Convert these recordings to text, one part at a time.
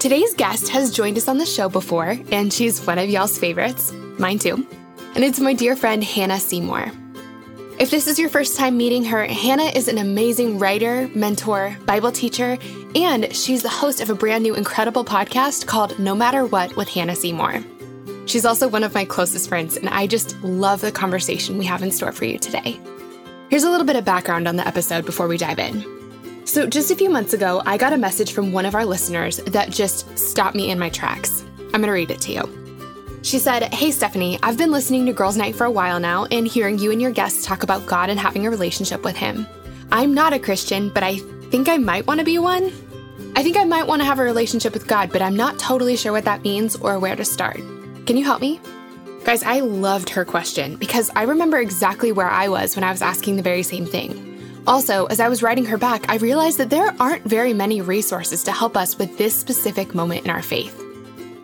Today's guest has joined us on the show before, and she's one of y'all's favorites, mine too. And it's my dear friend Hanna Seymour. If this is your first time meeting her, Hanna is an amazing writer, mentor, Bible teacher, and she's the host of a brand new incredible podcast called No Matter What with Hanna Seymour. She's also one of my closest friends, and I just love the conversation we have in store for you today. Here's a little bit of background on the episode before we dive in. So, just a few months ago, I got a message from one of our listeners that just stopped me in my tracks. I'm going to read it to you. She said, Hey, Stephanie, I've been listening to Girls Night for a while now and hearing you and your guests talk about God and having a relationship with Him. I'm not a Christian, but I think I might want to be one. I think I might want to have a relationship with God, but I'm not totally sure what that means or where to start. Can you help me? Guys, I loved her question because I remember exactly where I was when I was asking the very same thing. Also, as I was writing her back, I realized that there aren't very many resources to help us with this specific moment in our faith.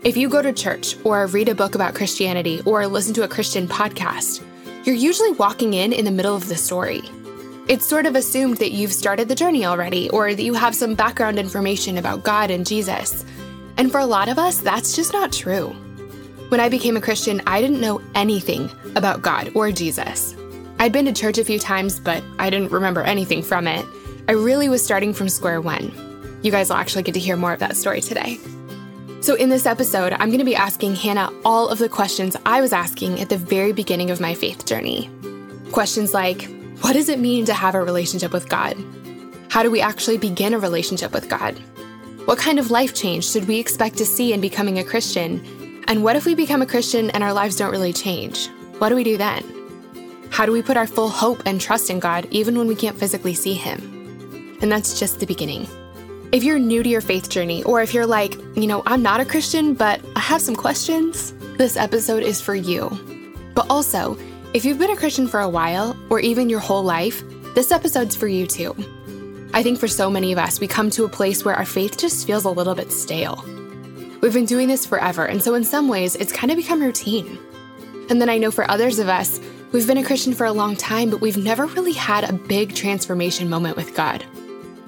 If you go to church or read a book about Christianity or listen to a Christian podcast, you're usually walking in in the middle of the story. It's sort of assumed that you've started the journey already or that you have some background information about God and Jesus. And for a lot of us, that's just not true. When I became a Christian, I didn't know anything about God or Jesus. I'd been to church a few times, but I didn't remember anything from it. I really was starting from square one. You guys will actually get to hear more of that story today. So, in this episode, I'm going to be asking Hanna all of the questions I was asking at the very beginning of my faith journey. Questions like What does it mean to have a relationship with God? How do we actually begin a relationship with God? What kind of life change should we expect to see in becoming a Christian? And what if we become a Christian and our lives don't really change? What do we do then? How do we put our full hope and trust in God even when we can't physically see Him? And that's just the beginning. If you're new to your faith journey, or if you're like, you know, I'm not a Christian, but I have some questions, this episode is for you. But also, if you've been a Christian for a while, or even your whole life, this episode's for you too. I think for so many of us, we come to a place where our faith just feels a little bit stale. We've been doing this forever, and so in some ways, it's kind of become routine. And then I know for others of us, We've been a Christian for a long time, but we've never really had a big transformation moment with God.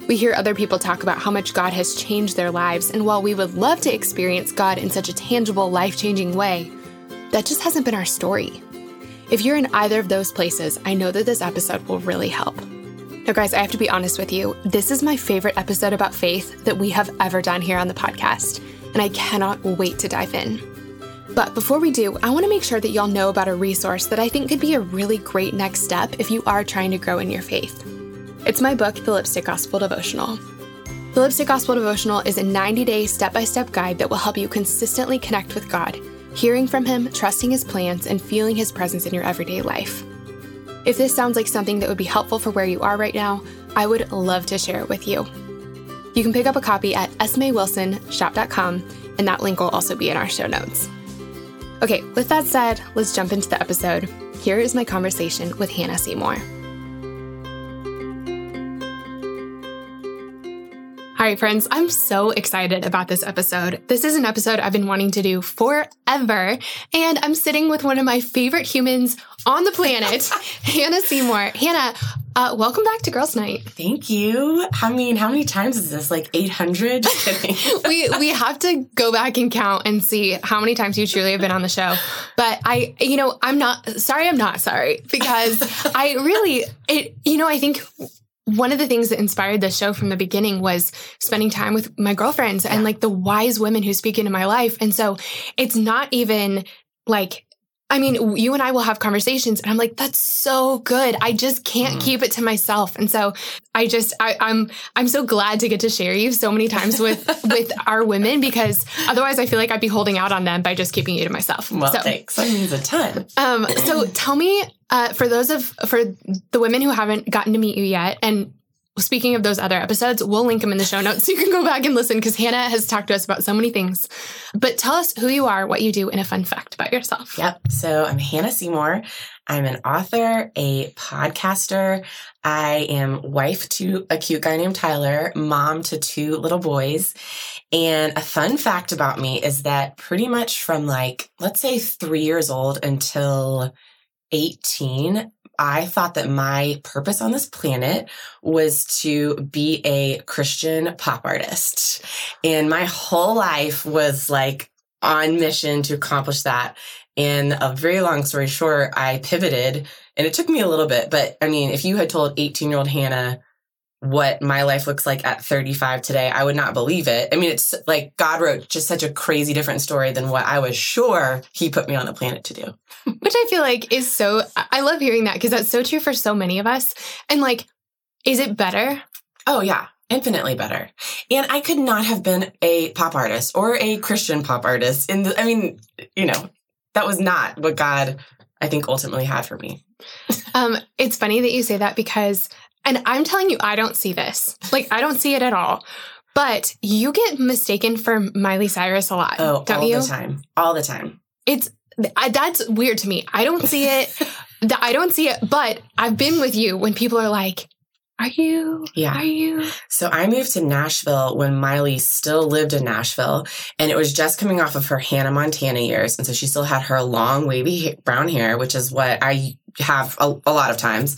We hear other people talk about how much God has changed their lives, and while we would love to experience God in such a tangible, life changing way, that just hasn't been our story. If you're in either of those places, I know that this episode will really help. Now, guys, I have to be honest with you. This is my favorite episode about faith that we have ever done here on the podcast, and I cannot wait to dive in. But before we do, I want to make sure that y'all know about a resource that I think could be a really great next step if you are trying to grow in your faith. It's my book, The Lipstick Gospel Devotional. The Lipstick Gospel Devotional is a 90 day step by step guide that will help you consistently connect with God, hearing from Him, trusting His plans, and feeling His presence in your everyday life. If this sounds like something that would be helpful for where you are right now, I would love to share it with you. You can pick up a copy at smaywilsonshop.com, and that link will also be in our show notes. Okay, with that said, let's jump into the episode. Here is my conversation with Hanna Seymour. All right, friends, I'm so excited about this episode. This is an episode I've been wanting to do forever, and I'm sitting with one of my favorite humans on the planet, Hanna Seymour. Hanna, uh, welcome back to Girls Night. Thank you. I mean, how many times is this? Like 800? we we have to go back and count and see how many times you truly have been on the show. But I, you know, I'm not sorry. I'm not sorry because I really, it, you know, I think one of the things that inspired the show from the beginning was spending time with my girlfriends yeah. and like the wise women who speak into my life. And so it's not even like I mean, you and I will have conversations and I'm like, that's so good. I just can't mm. keep it to myself. And so I just, I, am I'm, I'm so glad to get to share you so many times with, with our women because otherwise I feel like I'd be holding out on them by just keeping you to myself. Well, so, thanks. That means a ton. Um, so tell me, uh, for those of, for the women who haven't gotten to meet you yet and speaking of those other episodes, we'll link them in the show notes so you can go back and listen because Hanna has talked to us about so many things. But tell us who you are, what you do, and a fun fact about yourself. Yep. So I'm Hanna Seymour. I'm an author, a podcaster. I am wife to a cute guy named Tyler, mom to two little boys. And a fun fact about me is that pretty much from like, let's say three years old until 18, I thought that my purpose on this planet was to be a Christian pop artist. And my whole life was like on mission to accomplish that. And a very long story short, I pivoted and it took me a little bit. But I mean, if you had told 18 year old Hanna what my life looks like at 35 today, I would not believe it. I mean, it's like God wrote just such a crazy different story than what I was sure he put me on the planet to do. Which I feel like is so, I love hearing that because that's so true for so many of us. And like, is it better? Oh, yeah. Infinitely better. And I could not have been a pop artist or a Christian pop artist in the, I mean, you know, that was not what God, I think, ultimately had for me. um, it's funny that you say that because and I'm telling you, I don't see this. Like, I don't see it at all. But you get mistaken for Miley Cyrus a lot. Oh, don't all you? the time. All the time. It's I, that's weird to me. I don't see it. I don't see it. But I've been with you when people are like, "Are you? Yeah. Are you?" So I moved to Nashville when Miley still lived in Nashville, and it was just coming off of her Hannah Montana years, and so she still had her long wavy brown hair, which is what I have a, a lot of times.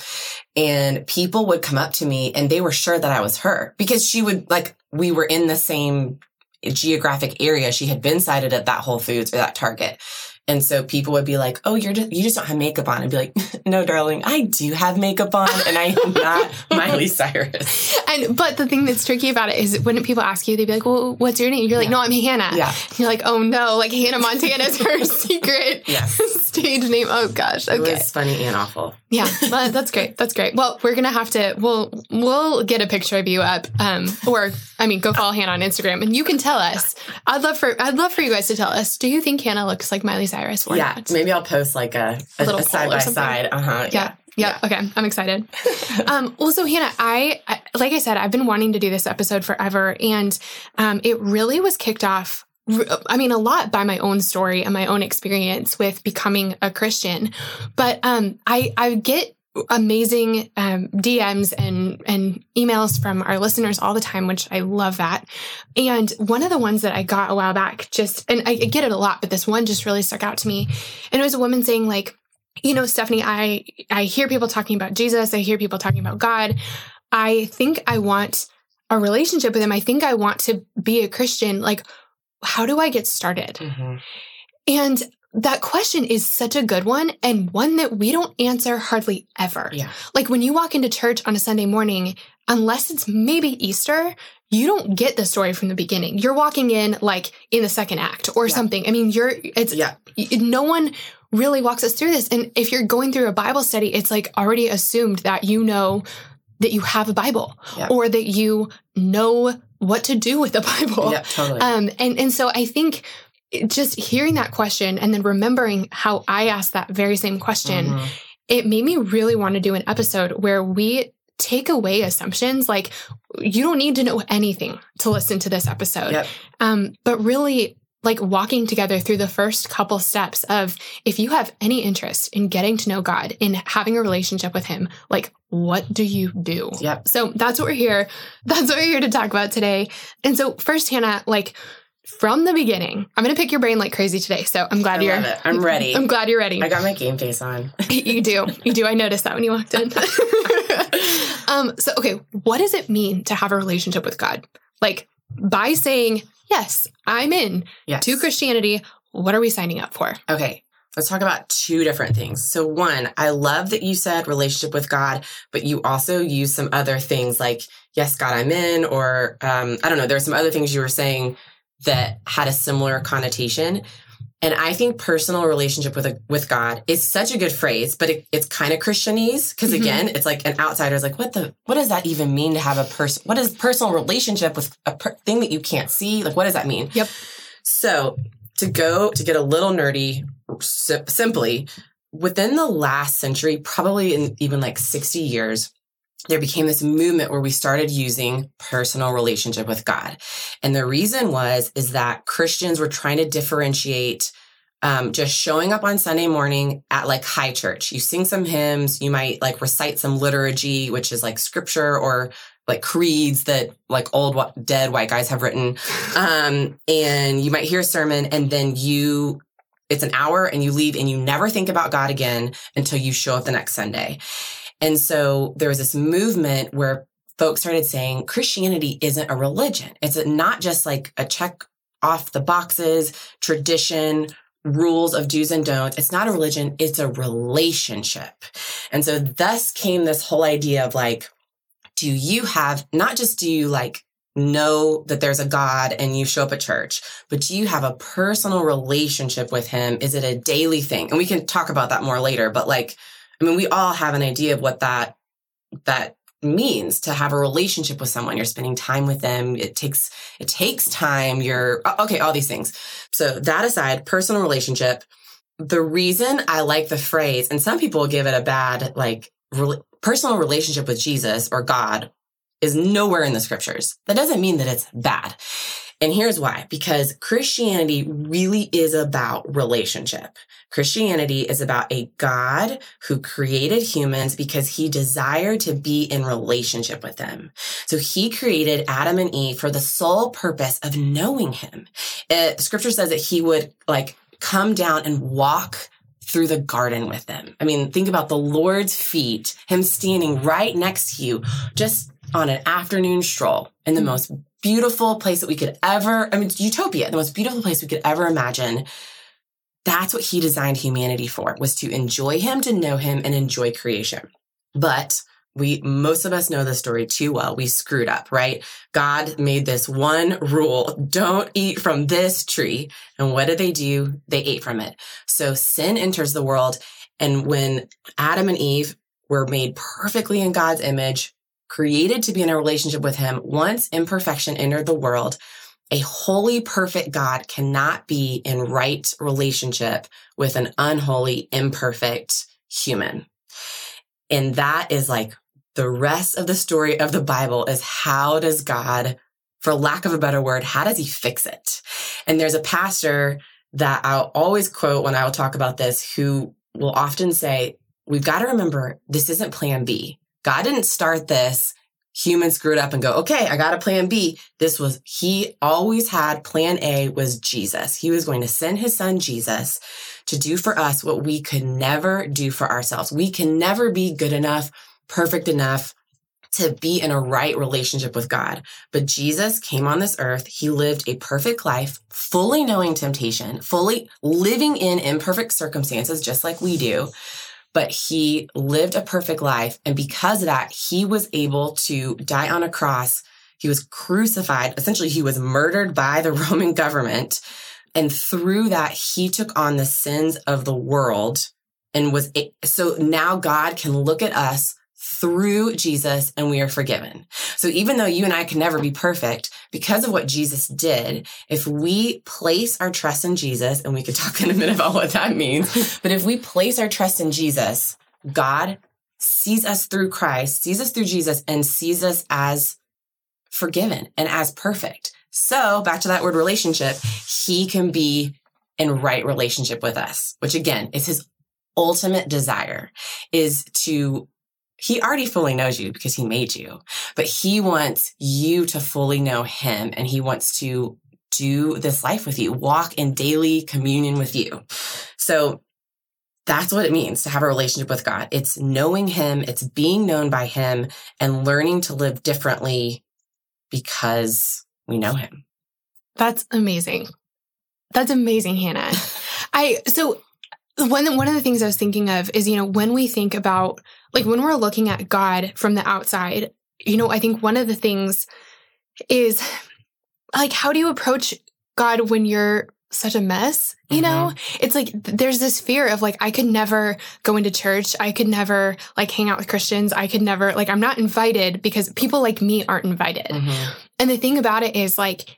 And people would come up to me and they were sure that I was her because she would like, we were in the same geographic area. She had been sighted at that Whole Foods or that Target. And so people would be like, "Oh, you're just, you just don't have makeup on." I'd be like, "No, darling, I do have makeup on, and I am not Miley Cyrus." And but the thing that's tricky about it is when people ask you, they'd be like, "Well, what's your name?" You're like, Yeah. "No, I'm Hanna." Yeah. And you're like, "Oh no!" Like Hannah Montana's her secret Yes. stage name. Oh gosh. It Okay. was funny and awful. Yeah, well, that's great. That's great. Well, we're gonna have to. We'll we'll get a picture of you up, um, or I mean, go follow Hanna on Instagram, and you can tell us. I'd love for I'd love for you guys to tell us. Do you think Hanna looks like Miley Cyrus or yeah, not? maybe I'll post like a, A a, little side by side. Uh huh. Yeah. Yeah. Okay. I'm excited. um, well, so Hanna, I, I, like I said, I've been wanting to do this episode forever. And um, it really was kicked off, I mean, a lot by my own story and my own experience with becoming a Christian. But um, I, I get amazing um, DMs and and emails from our listeners all the time, which I love that. And one of the ones that I got a while back, just and I get it a lot, but this one just really stuck out to me. And it was a woman saying like, you know, Stephanie, I I hear people talking about Jesus, I hear people talking about God. I think I want a relationship with him. I think I want to be a Christian. Like, how do I get started? hmm And that question is such a good one and one that we don't answer hardly ever. Yeah. Like when you walk into church on a Sunday morning, unless it's maybe Easter, you don't get the story from the beginning. You're walking in like in the second act or Yeah. something. I mean, you're it's Yeah. no one really walks us through this. And if you're going through a Bible study, it's like already assumed that you know that you have a Bible Yeah. or that you know what to do with the Bible. Yeah. Totally. Um, and and so I think just hearing that question and then remembering how I asked that very same question, Mhm. it made me really want to do an episode where we take away assumptions. Like you don't need to know anything to listen to this episode. Yep. Um, but really like walking together through the first couple steps of if you have any interest in getting to know God, in having a relationship with him, like what do you do? Yep. So that's what we're here. That's what we're here to talk about today. And so first, Hanna, like from the beginning, I'm gonna pick your brain like crazy today. So I'm glad I you're. I'm ready. I'm glad you're ready. I got my game face on. you do. You do. I noticed that when you walked in. um, so okay, what does it mean to have a relationship with God? Like by saying, Yes, I'm in Yes. to Christianity, what are we signing up for? Okay. Let's talk about two different things. So one, I love that you said relationship with God, but you also use some other things like, yes, God, I'm in, or um, I don't know, there's some other things you were saying that had a similar connotation. And I think personal relationship with a, with God is such a good phrase, but it, it's kind of Christianese because Mhm. again, it's like an outsider is like, what the, what does that even mean to have a person? What is personal relationship with a per- thing that you can't see? Like, what does that mean? Yep. So to go to get a little nerdy, si- simply within the last century, probably in even like 60 years, there became this movement where we started using personal relationship with God. And the reason was, is that Christians were trying to differentiate um, just showing up on Sunday morning at like high church. You sing some hymns, you might like recite some liturgy, which is like scripture or like creeds that like old dead white guys have written. Um, and you might hear a sermon and then you, it's an hour and you leave and you never think about God again until you show up the next Sunday. And so there was this movement where folks started saying Christianity isn't a religion. It's not just like a check off the boxes, tradition, rules of do's and don'ts. It's not a religion, it's a relationship. And so thus came this whole idea of like, do you have, not just do you like know that there's a God and you show up at church, but do you have a personal relationship with him? Is it a daily thing? And we can talk about that more later, but like, I mean, we all have an idea of what that, that means to have a relationship with someone. You're spending time with them. It takes, it takes time. You're, okay, all these things. So that aside, personal relationship, the reason I like the phrase, and some people give it a bad, like, re- personal relationship with Jesus or God is nowhere in the scriptures. That doesn't mean that it's bad. And here's why, because Christianity really is about relationship. Christianity is about a God who created humans because he desired to be in relationship with them. So he created Adam and Eve for the sole purpose of knowing him. It, scripture says that he would like come down and walk through the garden with them. I mean, think about the Lord's feet, him standing right next to you, just on an afternoon stroll in the mm. most beautiful place that we could ever, I mean, utopia, the most beautiful place we could ever imagine. That's what he designed humanity for, was to enjoy him, to know him and enjoy creation. But we, most of us know the story too well. We screwed up, right? God made this one rule. Don't eat from this tree. And what did they do? They ate from it. So sin enters the world. And when Adam and Eve were made perfectly in God's image, created to be in a relationship with him, once imperfection entered the world, a holy, perfect God cannot be in right relationship with an unholy, imperfect human. And that is like the rest of the story of the Bible is how does God, for lack of a better word, how does he fix it? And there's a pastor that I'll always quote when I will talk about this who will often say, we've got to remember this isn't plan B. God didn't start this. Humans screwed up and go, okay, I got a plan B. This was, he always had plan A was Jesus. He was going to send his son Jesus to do for us what we could never do for ourselves. We can never be good enough, perfect enough to be in a right relationship with God. But Jesus came on this earth. He lived a perfect life, fully knowing temptation, fully living in imperfect circumstances, just like we do but he lived a perfect life. And because of that, he was able to die on a cross. He was crucified. Essentially, he was murdered by the Roman government. And through that, he took on the sins of the world and was, so now God can look at us through Jesus and we are forgiven. So even though you and I can never be perfect, because of what Jesus did, if we place our trust in Jesus, and we could talk in a minute about what that means, but if we place our trust in Jesus, God sees us through Christ, sees us through Jesus, and sees us as forgiven and as perfect. So back to that word relationship, he can be in right relationship with us, which again is his ultimate desire is to he already fully knows you because he made you, but he wants you to fully know him and he wants to do this life with you, walk in daily communion with you. So that's what it means to have a relationship with God. It's knowing him, it's being known by him and learning to live differently because we know him. That's amazing. That's amazing, Hanna. I so one one of the things I was thinking of is, you know, when we think about like when we're looking at God from the outside, you know, I think one of the things is like how do you approach God when you're such a mess? You mm-hmm. know, it's like there's this fear of like I could never go into church, I could never like hang out with Christians, I could never like I'm not invited because people like me aren't invited. Mm-hmm. And the thing about it is like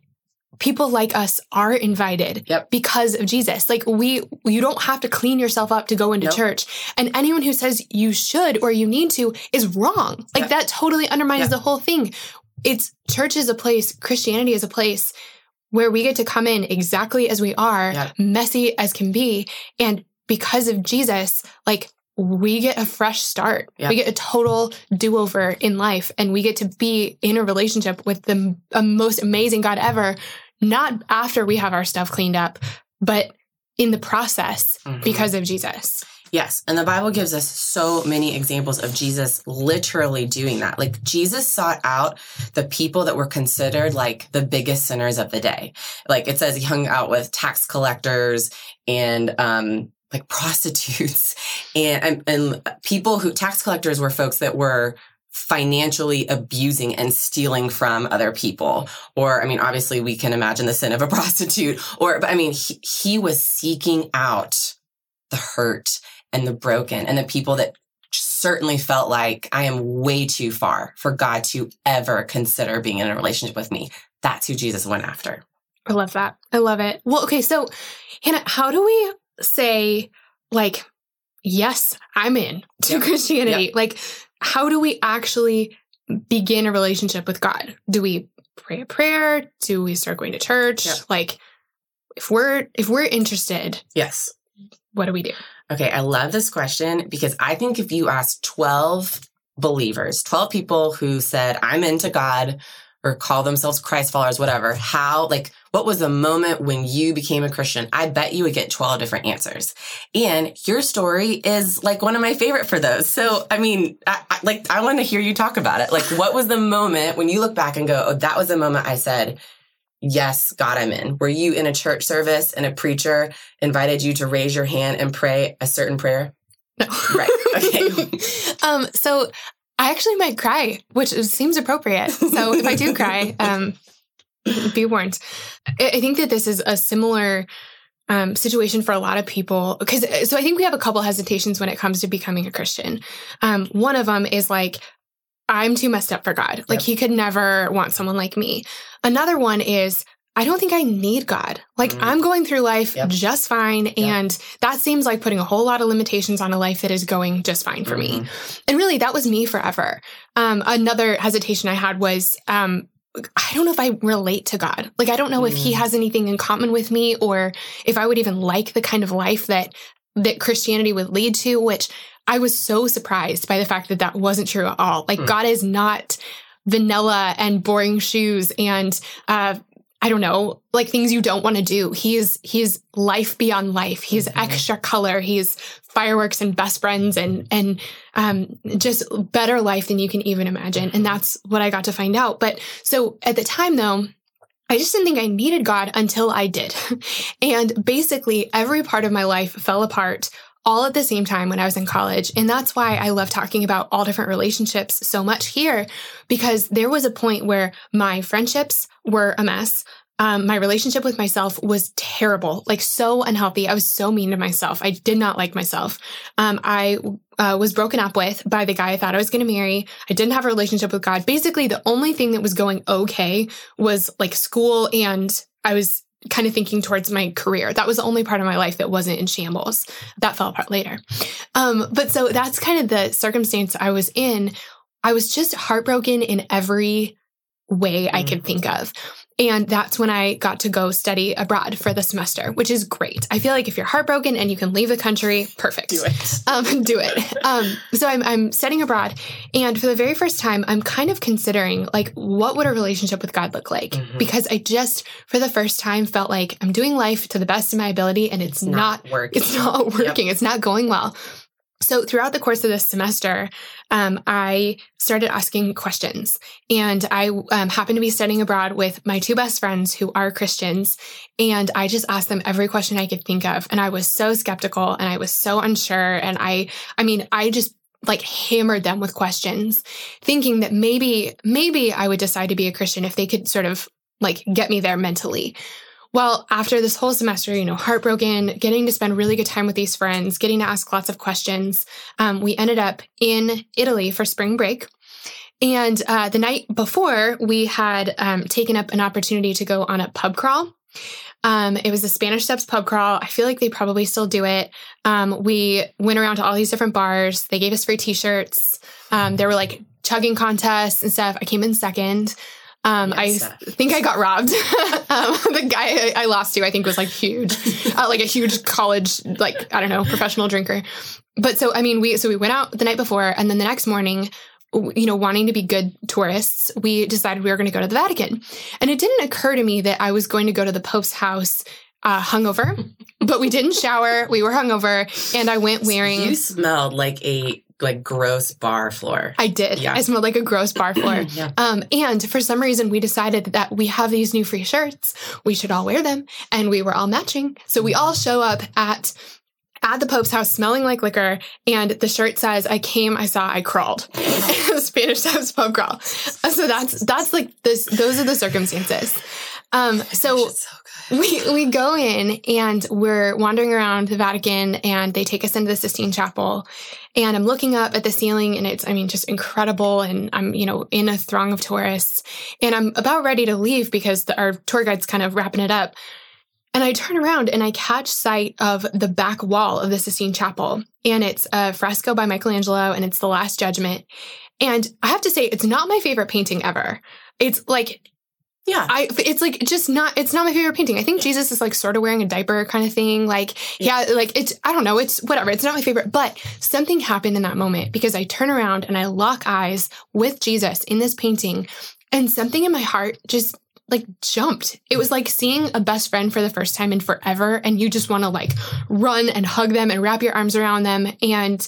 people like us are invited Yep. because of Jesus. Like we, you don't have to clean yourself up to go into Nope. church. And anyone who says you should or you need to is wrong. Like Yep. that totally undermines Yep. the whole thing. It's church is a place, Christianity is a place where we get to come in exactly as we are, messy as can be. And because of Jesus, like we get a fresh start. We get a total do over in life and we get to be in a relationship with the m- most amazing God ever, not after we have our stuff cleaned up, but in the process Mhm. because of Jesus. Yes. And the Bible gives us so many examples of Jesus literally doing that. Like Jesus sought out the people that were considered like the biggest sinners of the day. Like it says he hung out with tax collectors and, um, like prostitutes and, and, and people who tax collectors were folks that were financially abusing and stealing from other people. Or, I mean, obviously we can imagine the sin of a prostitute or, but I mean, he, he was seeking out the hurt and the broken and the people that certainly felt like I am way too far for God to ever consider being in a relationship with me. That's who Jesus went after. I love that. I love it. Well, okay. So, Hanna, how do we say, like, yes, I'm in to Yep. Christianity? Like, how do we actually begin a relationship with God? Do we pray a prayer? Do we start going to church? Yep. Like, if we're if we're interested, Yes. what do we do? Okay, I love this question because I think if you ask 12 believers, 12 people who said, I'm into God or call themselves Christ followers, whatever, how, like, what was the moment when you became a Christian? I bet you would get 12 different answers. And your story is like one of my favorite for those. So, I mean, I, I, like, I want to hear you talk about it. Like, what was the moment when you look back and go, oh, that was the moment I said, Yes, God, I'm in. Were you in a church service and a preacher invited you to raise your hand and pray a certain prayer? No. Right. Okay. um, so I actually might cry, which seems appropriate. So if I do cry, um, be warned. I think that this is a similar um, situation for a lot of people because so I think we have a couple hesitations when it comes to becoming a Christian. Um, one of them is like, I'm too messed up for God. Like Yep. he could never want someone like me. Another one is, I don't think I need God. Like Mm. I'm going through life Yep. just fine. And that seems like putting a whole lot of limitations on a life that is going just fine for me. Mhm. And really, that was me forever. Um, another hesitation I had was, um, I don't know if I relate to God. Like, I don't know if He Mm. has anything in common with me, or if I would even like the kind of life that that Christianity would lead to. Which I was so surprised by the fact that that wasn't true at all. Like, Hmm. God is not vanilla and boring shoes and uh, I don't know, like things you don't want to do. He's he's life beyond life. He's Mhm. extra color. He's fireworks and best friends and and um, just better life than you can even imagine. And that's what I got to find out. But so at the time though, I just didn't think I needed God until I did. and basically every part of my life fell apart all at the same time when I was in college. And that's why I love talking about all different relationships so much here, because there was a point where my friendships were a mess. Um, my relationship with myself was terrible, like so unhealthy. I was so mean to myself. I did not like myself. Um, I uh, was broken up with by the guy I thought I was going to marry. I didn't have a relationship with God. Basically, the only thing that was going okay was like school, and I was kind of thinking towards my career. That was the only part of my life that wasn't in shambles. That fell apart later. Um, but so that's kind of the circumstance I was in. I was just heartbroken in every way I could think of. And that's when I got to go study abroad for the semester, which is great. I feel like if you're heartbroken and you can leave the country, perfect. Do it. Um, do it. Um, so I'm, I'm studying abroad. And for the very first time, I'm kind of considering like, what would a relationship with God look like? Mhm. Because I just, for the first time, felt like I'm doing life to the best of my ability and it's, not, working. it's not working. It's not going well. So throughout the course of this semester, um, I started asking questions, and I um, happened to be studying abroad with my two best friends who are Christians, and I just asked them every question I could think of, and I was so skeptical and I was so unsure, and I, I mean, I just like hammered them with questions, thinking that maybe, maybe I would decide to be a Christian if they could sort of like get me there mentally. Well, after this whole semester, you know, heartbroken, getting to spend really good time with these friends, getting to ask lots of questions, um, we ended up in Italy for spring break. And uh, the night before, we had um, taken up an opportunity to go on a pub crawl. Um, it was the Spanish Steps pub crawl. I feel like they probably still do it. Um, we went around to all these different bars. They gave us free T-shirts. Um, there were like chugging contests and stuff. I came in second. Um, I think I got robbed. um, the guy I, I lost to, I think, was like huge, uh, like a huge college, like I don't know, professional drinker. But so I mean, we so we went out the night before, and then the next morning, you know, wanting to be good tourists, we decided we were going to go to the Vatican. And it didn't occur to me that I was going to go to the Pope's house uh, hungover, but we didn't shower. We were hungover, and I went wearing. You smelled like a like gross bar floor. I did. Yeah. I smelled like a gross bar floor. yeah. Um, and for some reason, we decided that we have these new free shirts. We should all wear them, and we were all matching. So we all show up at at the Pope's house smelling like liquor, and the shirt says, I came, I saw, I crawled. Spanish Steps pub crawl. So that's that's like this those are the circumstances. Um so, so we we go in and we're wandering around the Vatican and they take us into the Sistine Chapel. And I'm looking up at the ceiling and it's I mean just incredible. And I'm you know in a throng of tourists and I'm about ready to leave because the, our tour guide's kind of wrapping it up. And I turn around and I catch sight of the back wall of the Sistine Chapel. And it's a fresco by Michelangelo and it's the Last Judgment. And I have to say it's not my favorite painting ever. It's like yeah. I it's like just not it's not my favorite painting. I think Jesus is like sort of wearing a diaper kind of thing. Like, yeah, yeah like it's I don't know, it's whatever. It's not my favorite, but something happened in that moment because I turn around and I lock eyes with Jesus in this painting and something in my heart just like jumped. It was like seeing a best friend for the first time in forever and you just want to like run and hug them and wrap your arms around them and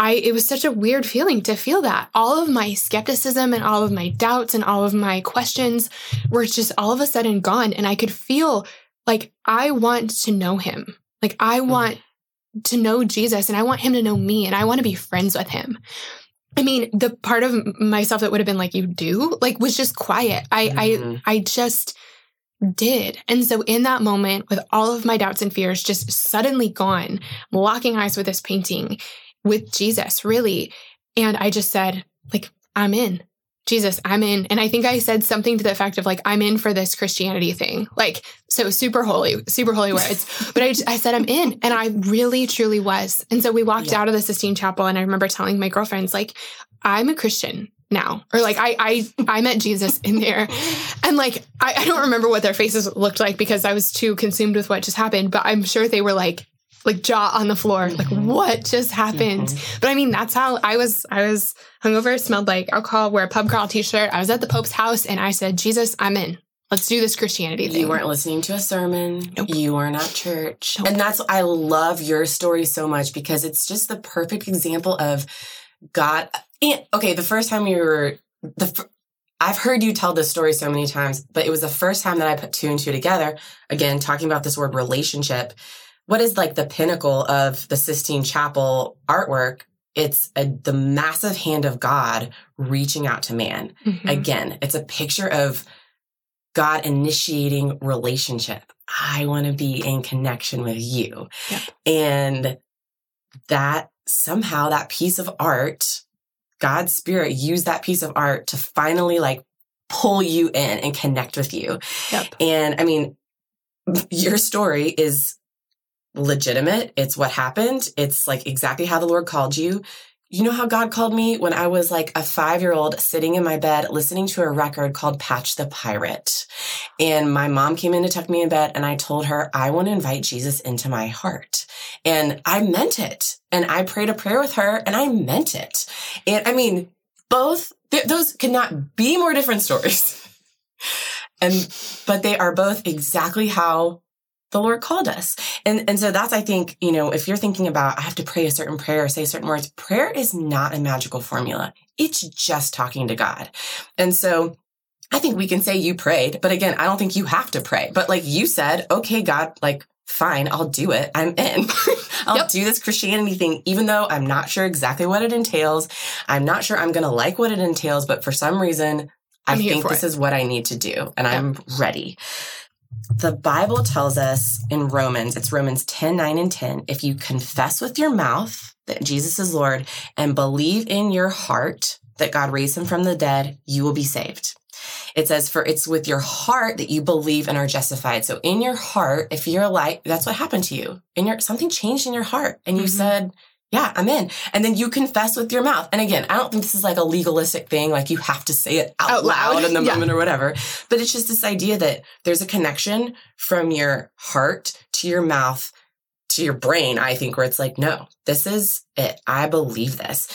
I, it was such a weird feeling to feel that. All of my skepticism and all of my doubts and all of my questions were just all of a sudden gone. And I could feel like I want to know him. Like I mm-hmm. want to know Jesus and I want him to know me and I want to be friends with him. I mean, the part of myself that would have been like, you do, like, was just quiet. I, mm-hmm. I, I just did. And so in that moment, with all of my doubts and fears just suddenly gone, locking eyes with this painting, with Jesus, really. And I just said, like, I'm in. Jesus, I'm in. And I think I said something to the effect of like, I'm in for this Christianity thing. Like, so super holy, super holy words. but I, I said, I'm in. And I really, truly was. And so we walked yeah. out of the Sistine Chapel and I remember telling my girlfriends, like, I'm a Christian now. Or like, I, I, I met Jesus in there. And like, I, I don't remember what their faces looked like because I was too consumed with what just happened, but I'm sure they were like, like jaw on the floor mm-hmm. like what just happened mm-hmm. but i mean that's how i was i was hungover smelled like alcohol wear a pub crawl t-shirt i was at the pope's house and i said jesus i'm in let's do this christianity thing you weren't listening to a sermon nope. you weren't at church nope. and that's i love your story so much because it's just the perfect example of god and, okay the first time we were the I've heard you tell this story so many times, but it was the first time that I put two and two together. Again, talking about this word relationship what is like the pinnacle of the Sistine Chapel artwork? It's a, the massive hand of God reaching out to man. Mm-hmm. Again, it's a picture of God initiating relationship. I want to be in connection with you. Yep. And that somehow that piece of art, God's spirit used that piece of art to finally like pull you in and connect with you. Yep. And I mean, your story is legitimate. It's what happened. It's like exactly how the Lord called you. You know how God called me when I was like a five year old sitting in my bed listening to a record called Patch the Pirate. And my mom came in to tuck me in bed and I told her, I want to invite Jesus into my heart. And I meant it. And I prayed a prayer with her and I meant it. And I mean, both, th- those cannot be more different stories. and, but they are both exactly how the Lord called us. And, and so that's, I think, you know, if you're thinking about, I have to pray a certain prayer or say certain words, prayer is not a magical formula. It's just talking to God. And so I think we can say you prayed, but again, I don't think you have to pray. But like you said, okay, God, like, fine, I'll do it. I'm in. I'll yep. do this Christianity thing, even though I'm not sure exactly what it entails. I'm not sure I'm going to like what it entails, but for some reason, I think this it. is what I need to do and yep. I'm ready the Bible tells us in Romans, it's Romans 10, 9, and 10. If you confess with your mouth that Jesus is Lord and believe in your heart that God raised him from the dead, you will be saved. It says, for it's with your heart that you believe and are justified. So in your heart, if you're like, that's what happened to you. In your, something changed in your heart and you mm-hmm. said, yeah, I'm in. And then you confess with your mouth. And again, I don't think this is like a legalistic thing, like you have to say it out, out loud. in the yeah. moment or whatever. But it's just this idea that there's a connection from your heart to your mouth to your brain, I think, where it's like, no, this is it. I believe this.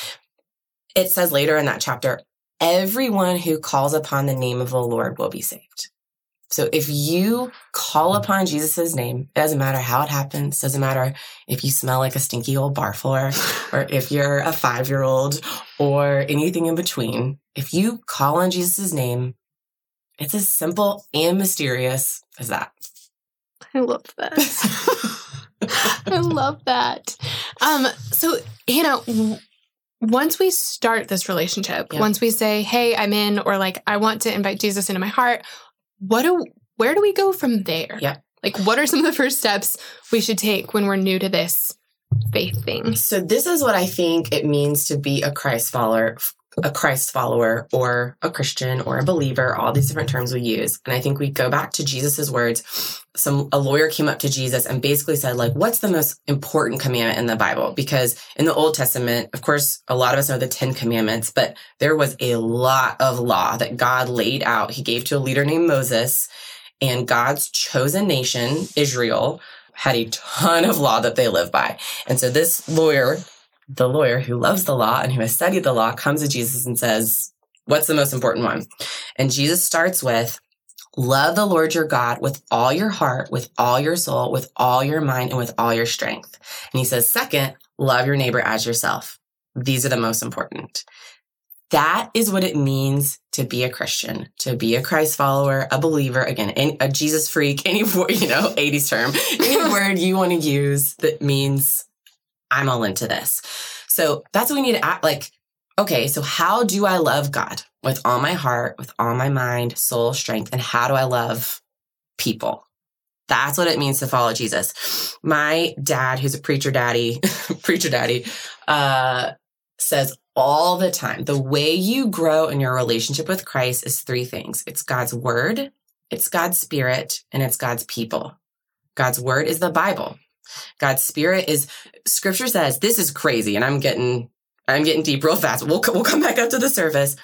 It says later in that chapter, everyone who calls upon the name of the Lord will be saved. So if you call upon Jesus' name, it doesn't matter how it happens, doesn't matter if you smell like a stinky old bar floor or if you're a five year old or anything in between. If you call on Jesus' name, it's as simple and mysterious as that. I love that. I love that. Um, so Hanna, once we start this relationship, once we say, "Hey, I'm in," or like, "I want to invite Jesus into my heart," what do where do we go from there? Yeah. Like, what are some of the first steps we should take when we're new to this faith thing? So, this is what I think it means to be a Christ follower, a Christ follower or a Christian or a believer, all these different terms we use. And I think we go back to Jesus's words. Some, a lawyer came up to Jesus and basically said, like, what's the most important commandment in the Bible? Because in the Old Testament, of course, a lot of us know the 10 commandments, but there was a lot of law that God laid out. He gave to a leader named Moses and God's chosen nation, Israel, had a ton of law that they live by. And so this lawyer the lawyer who loves the law and who has studied the law comes to Jesus and says, What's the most important one? And Jesus starts with, Love the Lord your God with all your heart, with all your soul, with all your mind, and with all your strength. And he says, Second, love your neighbor as yourself. These are the most important. That is what it means to be a Christian, to be a Christ follower, a believer, again, a Jesus freak, any, you know, 80s term, any word you want to use that means I'm all into this. So that's what we need to act like. Okay, so how do I love God with all my heart, with all my mind, soul, strength? And how do I love people? That's what it means to follow Jesus. My dad, who's a preacher daddy, preacher daddy, uh, says all the time the way you grow in your relationship with Christ is three things it's God's word, it's God's spirit, and it's God's people. God's word is the Bible. God's spirit is scripture says this is crazy and I'm getting I'm getting deep real fast. We'll we'll come back up to the surface.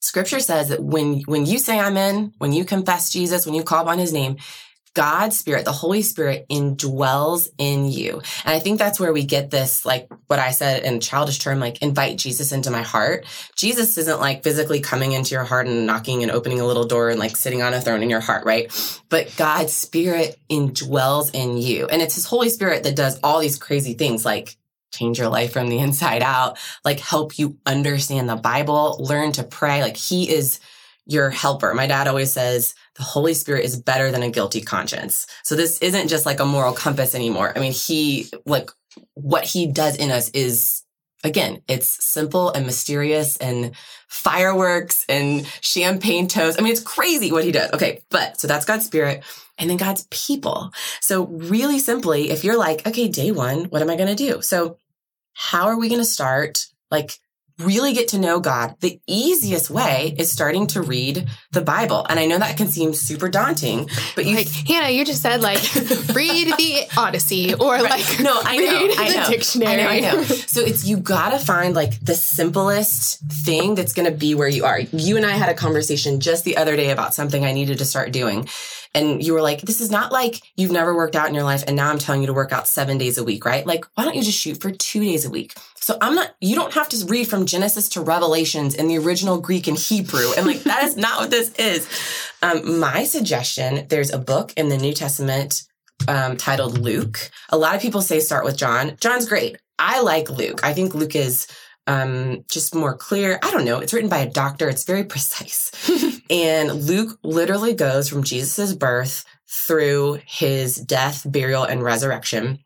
Scripture says that when when you say I'm in, when you confess Jesus, when you call upon his name, God's spirit, the Holy Spirit indwells in you. And I think that's where we get this, like what I said in childish term, like invite Jesus into my heart. Jesus isn't like physically coming into your heart and knocking and opening a little door and like sitting on a throne in your heart, right? But God's spirit indwells in you. And it's his Holy Spirit that does all these crazy things like change your life from the inside out, like help you understand the Bible, learn to pray. Like he is your helper. My dad always says, the Holy Spirit is better than a guilty conscience. So this isn't just like a moral compass anymore. I mean, he, like, what he does in us is, again, it's simple and mysterious and fireworks and champagne toast. I mean, it's crazy what he does. Okay. But so that's God's spirit and then God's people. So really simply, if you're like, okay, day one, what am I going to do? So how are we going to start? Like, really get to know God, the easiest way is starting to read the Bible. And I know that can seem super daunting, but you like Hanna, you just said like read the Odyssey or right. like no, I know, I know. dictionary. I know, I know. So it's you gotta find like the simplest thing that's gonna be where you are. You and I had a conversation just the other day about something I needed to start doing. And you were like, this is not like you've never worked out in your life and now I'm telling you to work out seven days a week, right? Like, why don't you just shoot for two days a week? So I'm not, you don't have to read from Genesis to Revelations in the original Greek and Hebrew. And like, that is not what this is. Um, my suggestion, there's a book in the New Testament um, titled Luke. A lot of people say start with John. John's great. I like Luke. I think Luke is um, just more clear. I don't know. It's written by a doctor. It's very precise. and Luke literally goes from Jesus's birth through his death, burial, and resurrection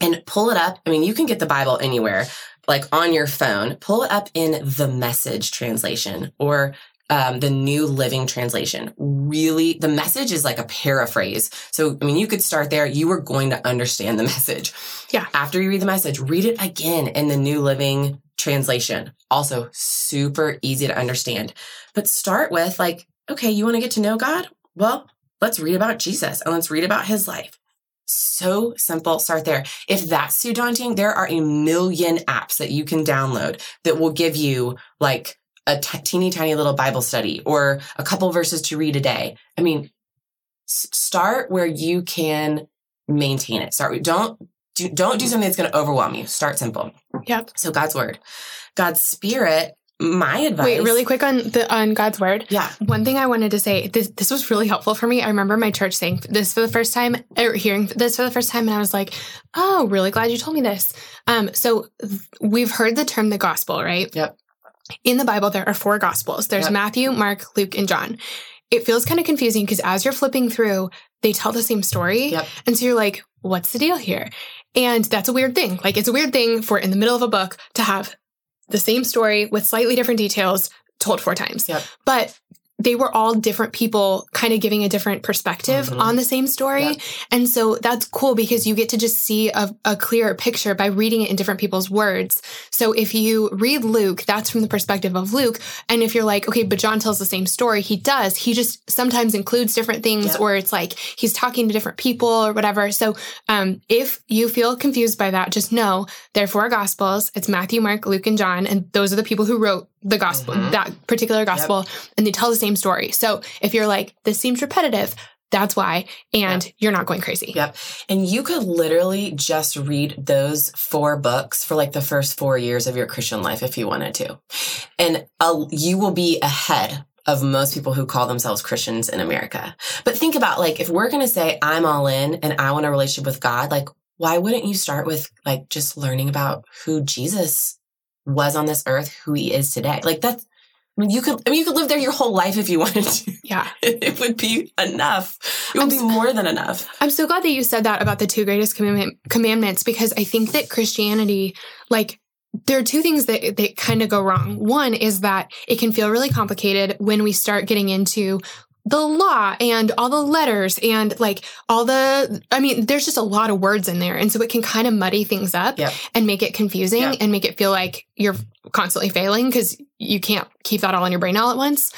and pull it up. I mean, you can get the Bible anywhere, like on your phone. Pull it up in the message translation or um, the New Living Translation. Really, the message is like a paraphrase. So, I mean, you could start there. You are going to understand the message. Yeah. After you read the message, read it again in the New Living Translation. also super easy to understand. But start with like, okay, you want to get to know God? Well, let's read about Jesus and let's read about his life. So simple. Start there. If that's too daunting, there are a million apps that you can download that will give you like a t- teeny tiny little Bible study or a couple verses to read a day. I mean, s- start where you can maintain it. Start. Don't do, don't do something that's going to overwhelm you. Start simple. Yep. So God's word, God's spirit. My advice. Wait, really quick on the on God's word. Yeah. One thing I wanted to say, this this was really helpful for me. I remember my church saying this for the first time, or hearing this for the first time, and I was like, "Oh, really glad you told me this." Um, so th- we've heard the term the gospel, right? Yep. In the Bible, there are four gospels. There's Yep. Matthew, Mark, Luke, and John. It feels kind of confusing because as you're flipping through, they tell the same story, Yep. and so you're like, "What's the deal here?" And that's a weird thing. Like it's a weird thing for in the middle of a book to have the same story with slightly different details told four times. Yep. But they were all different people kind of giving a different perspective Mhm. on the same story. Yep. And so that's cool because you get to just see a, a clearer picture by reading it in different people's words. So if you read Luke, that's from the perspective of Luke. And if you're like, okay, but John tells the same story, he does. He just sometimes includes different things Yep. or it's like he's talking to different people or whatever. So um, if you feel confused by that, just know there are four gospels. It's Matthew, Mark, Luke, and John. And those are the people who wrote the gospel, Mhm. that particular gospel, and they tell the same story. So if you're like, this seems repetitive, that's why. And you're not going crazy. Yep. And you could literally just read those four books for like the first four years of your Christian life if you wanted to. And uh, you will be ahead of most people who call themselves Christians in America. But think about like, if we're going to say, I'm all in and I want a relationship with God, like, why wouldn't you start with like just learning about who Jesus was on this earth, who he is today? Like that's, I mean, you could, I mean, you could live there your whole life if you wanted to. Yeah. It would be enough. It would I'm be s- more than enough. I'm so glad that you said that about the two greatest commandment, commandments because I think that Christianity, like, there are two things that, that kind of go wrong. One is that it can feel really complicated when we start getting into the law and all the letters and like all the, I mean, there's just a lot of words in there. And so it can kind of muddy things up Yep. and make it confusing Yep. and make it feel like you're constantly failing because you can't keep that all in your brain all at once.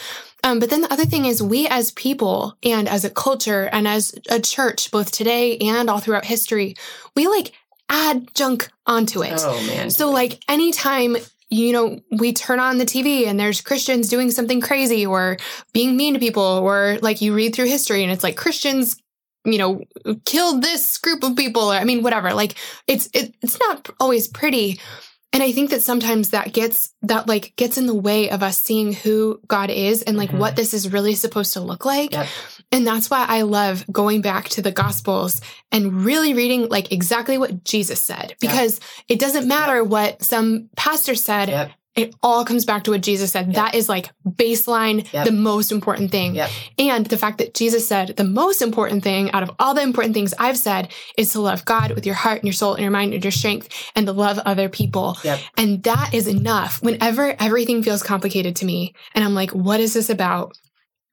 Um, but then the other thing is, we as people and as a culture and as a church, both today and all throughout history, we like add junk onto it. Oh man. So, like, anytime, you know, we turn on the TV and there's Christians doing something crazy or being mean to people, or like you read through history and it's like Christians, you know, killed this group of people. Or, I mean, whatever. Like, it's, it, it's not always pretty. And I think that sometimes that gets that like gets in the way of us seeing who God is and like Mhm. what this is really supposed to look like. Yep. And that's why I love going back to the gospels and really reading like exactly what Jesus said because it doesn't matter what some pastor said. It all comes back to what Jesus said. Yep. That is like baseline, Yep. the most important thing. Yep. And the fact that Jesus said the most important thing out of all the important things I've said is to love God with your heart and your soul and your mind and your strength and to love other people. And that is enough whenever everything feels complicated to me. And I'm like, what is this about?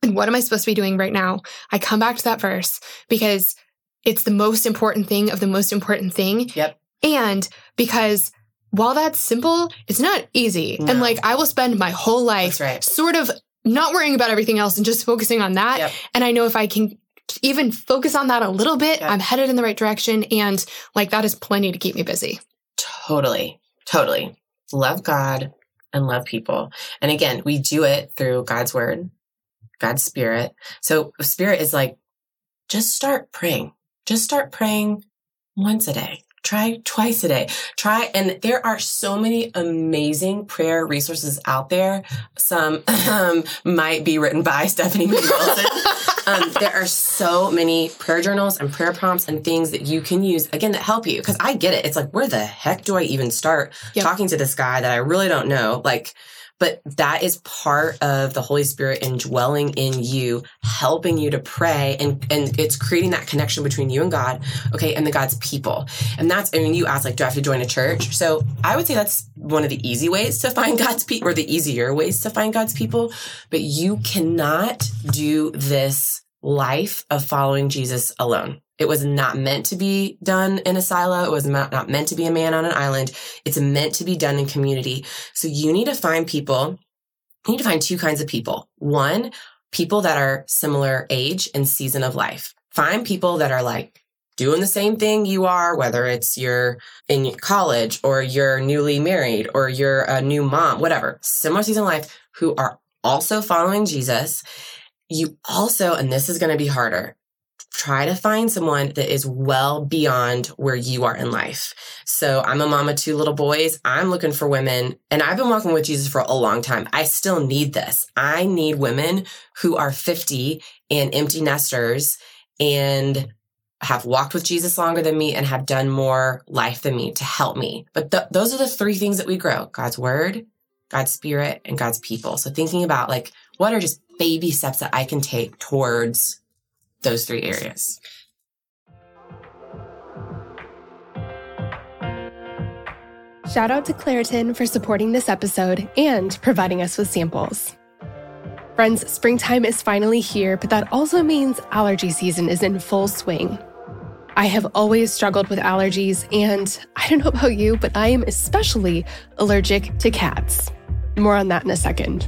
And what am I supposed to be doing right now? I come back to that verse because it's the most important thing of the most important thing. Yep. And because while that's simple, it's not easy. No. And like I will spend my whole life right. sort of not worrying about everything else and just focusing on that. Yep. And I know if I can even focus on that a little bit, Yep. I'm headed in the right direction. And like that is plenty to keep me busy. Totally. Totally. Love God and love people. And again, we do it through God's word, God's spirit. So spirit is like, just start praying. Just start praying once a day. Try twice a day. Try, and there are so many amazing prayer resources out there. Some um, might be written by Stephanie Wilson. um, there are so many prayer journals and prayer prompts and things that you can use again that help you. Because I get it. It's like, where the heck do I even start Yep. talking to this guy that I really don't know? Like, but that is part of the Holy Spirit indwelling in you, helping you to pray, and and it's creating that connection between you and God, okay, and the God's people. And that's, I mean, you asked like, do I have to join a church? So I would say that's one of the easy ways to find God's people, or the easier ways to find God's people. But you cannot do this life of following Jesus alone. It was not meant to be done in a silo. It was not, meant to be a man on an island. It's meant to be done in community. So you need to find people. You need to find two kinds of people. One, people that are similar age and season of life. Find people that are like doing the same thing you are, whether it's you're in college or you're newly married or you're a new mom, whatever, similar season of life who are also following Jesus. You also, and this is going to be harder, try to find someone that is well beyond where you are in life. So I'm a mom of two little boys. I'm looking for women and I've been walking with Jesus for a long time. I still need this. I need women who are 50 and empty nesters and have walked with Jesus longer than me and have done more life than me to help me. But th- those are the three things that we grow God's word, God's spirit, and God's people. So thinking about like, what are just baby steps that I can take towards those three areas. Shout out to Claritin for supporting this episode and providing us with samples. Friends, springtime is finally here, but that also means allergy season is in full swing. I have always struggled with allergies, and I don't know about you, but I am especially allergic to cats. More on that in a second.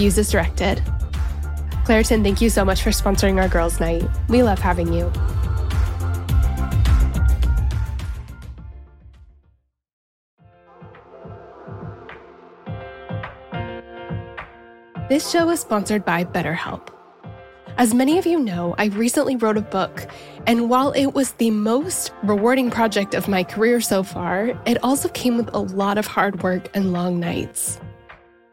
Use as directed. Claritin, thank you so much for sponsoring our girls' night. We love having you. This show is sponsored by BetterHelp. As many of you know, I recently wrote a book, and while it was the most rewarding project of my career so far, it also came with a lot of hard work and long nights.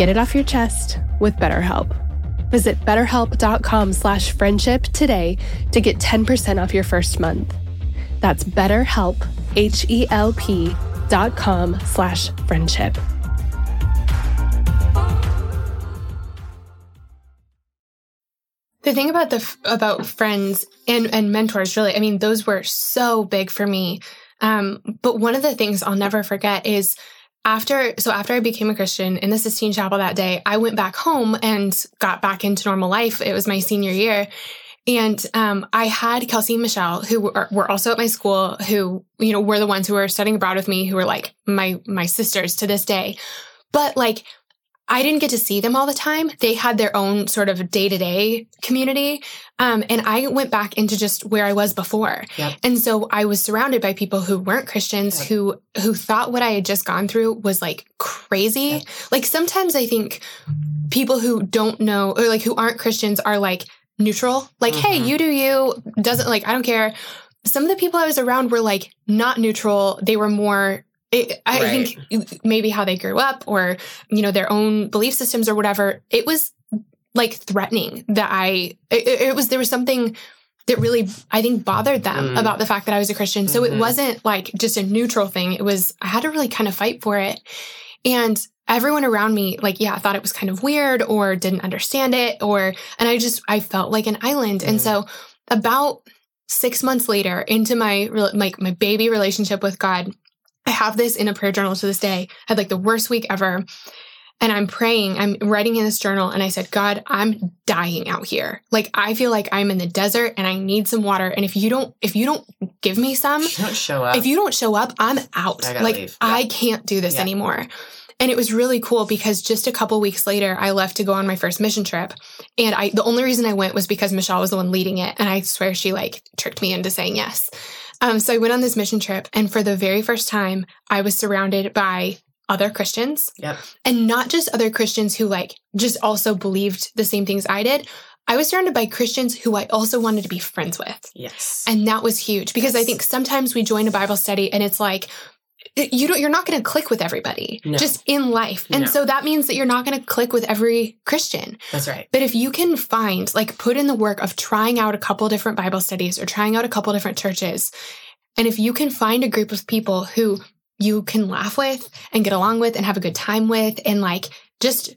Get it off your chest with BetterHelp. Visit betterhelp.com slash friendship today to get 10% off your first month. That's betterhelp, H-E-L-P dot com slash friendship. The thing about the about friends and and mentors, really, I mean, those were so big for me. Um, but one of the things I'll never forget is after so after I became a Christian in the Sistine Chapel that day, I went back home and got back into normal life. It was my senior year. And um, I had Kelsey and Michelle, who were, were, also at my school, who you know were the ones who were studying abroad with me, who were like my my sisters to this day. But like I didn't get to see them all the time. They had their own sort of day to day community. Um, and I went back into just where I was before. Yep. And so I was surrounded by people who weren't Christians, yep. who, who thought what I had just gone through was like crazy. Yep. Like sometimes I think people who don't know or like who aren't Christians are like neutral. Like, mm-hmm. hey, you do you, doesn't like, I don't care. Some of the people I was around were like not neutral. They were more it, I right. think maybe how they grew up or, you know, their own belief systems or whatever, it was like threatening that I, it, it was, there was something that really, I think, bothered them mm. about the fact that I was a Christian. So mm-hmm. it wasn't like just a neutral thing. It was, I had to really kind of fight for it. And everyone around me, like, yeah, thought it was kind of weird or didn't understand it or, and I just, I felt like an island. Mm. And so about six months later into my, like my baby relationship with God, I have this in a prayer journal to this day. I had like the worst week ever. And I'm praying, I'm writing in this journal, and I said, God, I'm dying out here. Like I feel like I'm in the desert and I need some water. And if you don't, if you don't give me some, if you don't show up. If you don't show up, I'm out. Like yeah. I can't do this yeah. anymore. And it was really cool because just a couple weeks later, I left to go on my first mission trip. And I, the only reason I went was because Michelle was the one leading it. And I swear she like tricked me into saying yes. Um, so I went on this mission trip, and for the very first time, I was surrounded by other Christians. Yep. And not just other Christians who like just also believed the same things I did. I was surrounded by Christians who I also wanted to be friends with. Yes. And that was huge because yes. I think sometimes we join a Bible study and it's like, you don't you're not going to click with everybody no. just in life and no. so that means that you're not going to click with every christian that's right but if you can find like put in the work of trying out a couple different bible studies or trying out a couple different churches and if you can find a group of people who you can laugh with and get along with and have a good time with and like just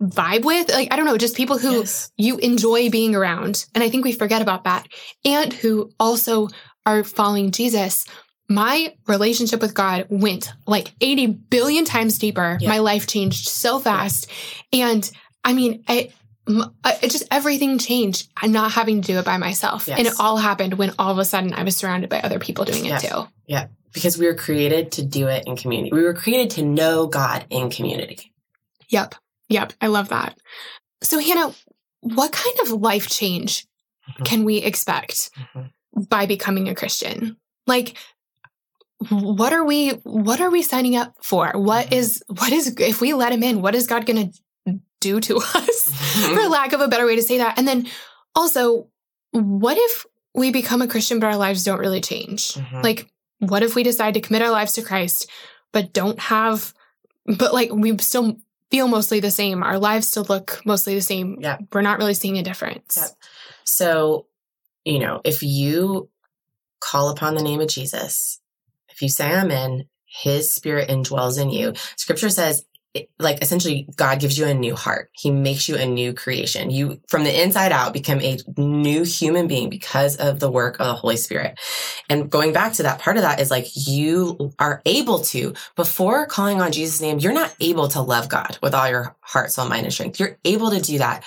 vibe with like i don't know just people who yes. you enjoy being around and i think we forget about that and who also are following jesus my relationship with God went like 80 billion times deeper. Yeah. My life changed so fast. And I mean, it, it just everything changed. I'm not having to do it by myself. Yes. And it all happened when all of a sudden I was surrounded by other people doing it too. Yeah. Because we were created to do it in community. We were created to know God in community. Yep. Yep. I love that. So, Hanna, what kind of life change mm-hmm. can we expect mm-hmm. by becoming a Christian? Like, what are we what are we signing up for what mm-hmm. is what is if we let him in what is god going to do to us mm-hmm. for lack of a better way to say that and then also what if we become a christian but our lives don't really change mm-hmm. like what if we decide to commit our lives to christ but don't have but like we still feel mostly the same our lives still look mostly the same yeah we're not really seeing a difference yeah. so you know if you call upon the name of jesus you say I'm in, his spirit indwells in you. Scripture says, like essentially God gives you a new heart. He makes you a new creation. You from the inside out become a new human being because of the work of the Holy Spirit. And going back to that part of that is like you are able to before calling on Jesus name, you're not able to love God with all your heart, soul, mind and strength. You're able to do that.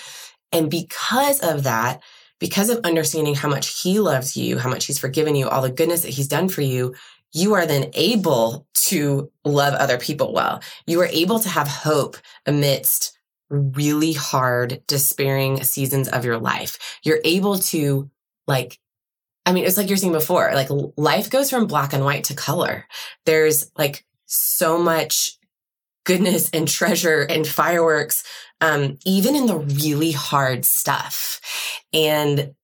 And because of that, because of understanding how much he loves you, how much he's forgiven you, all the goodness that he's done for you, you are then able to love other people well. You are able to have hope amidst really hard, despairing seasons of your life. You're able to like, I mean, it's like you're saying before, like life goes from black and white to color. There's like so much goodness and treasure and fireworks, um, even in the really hard stuff. And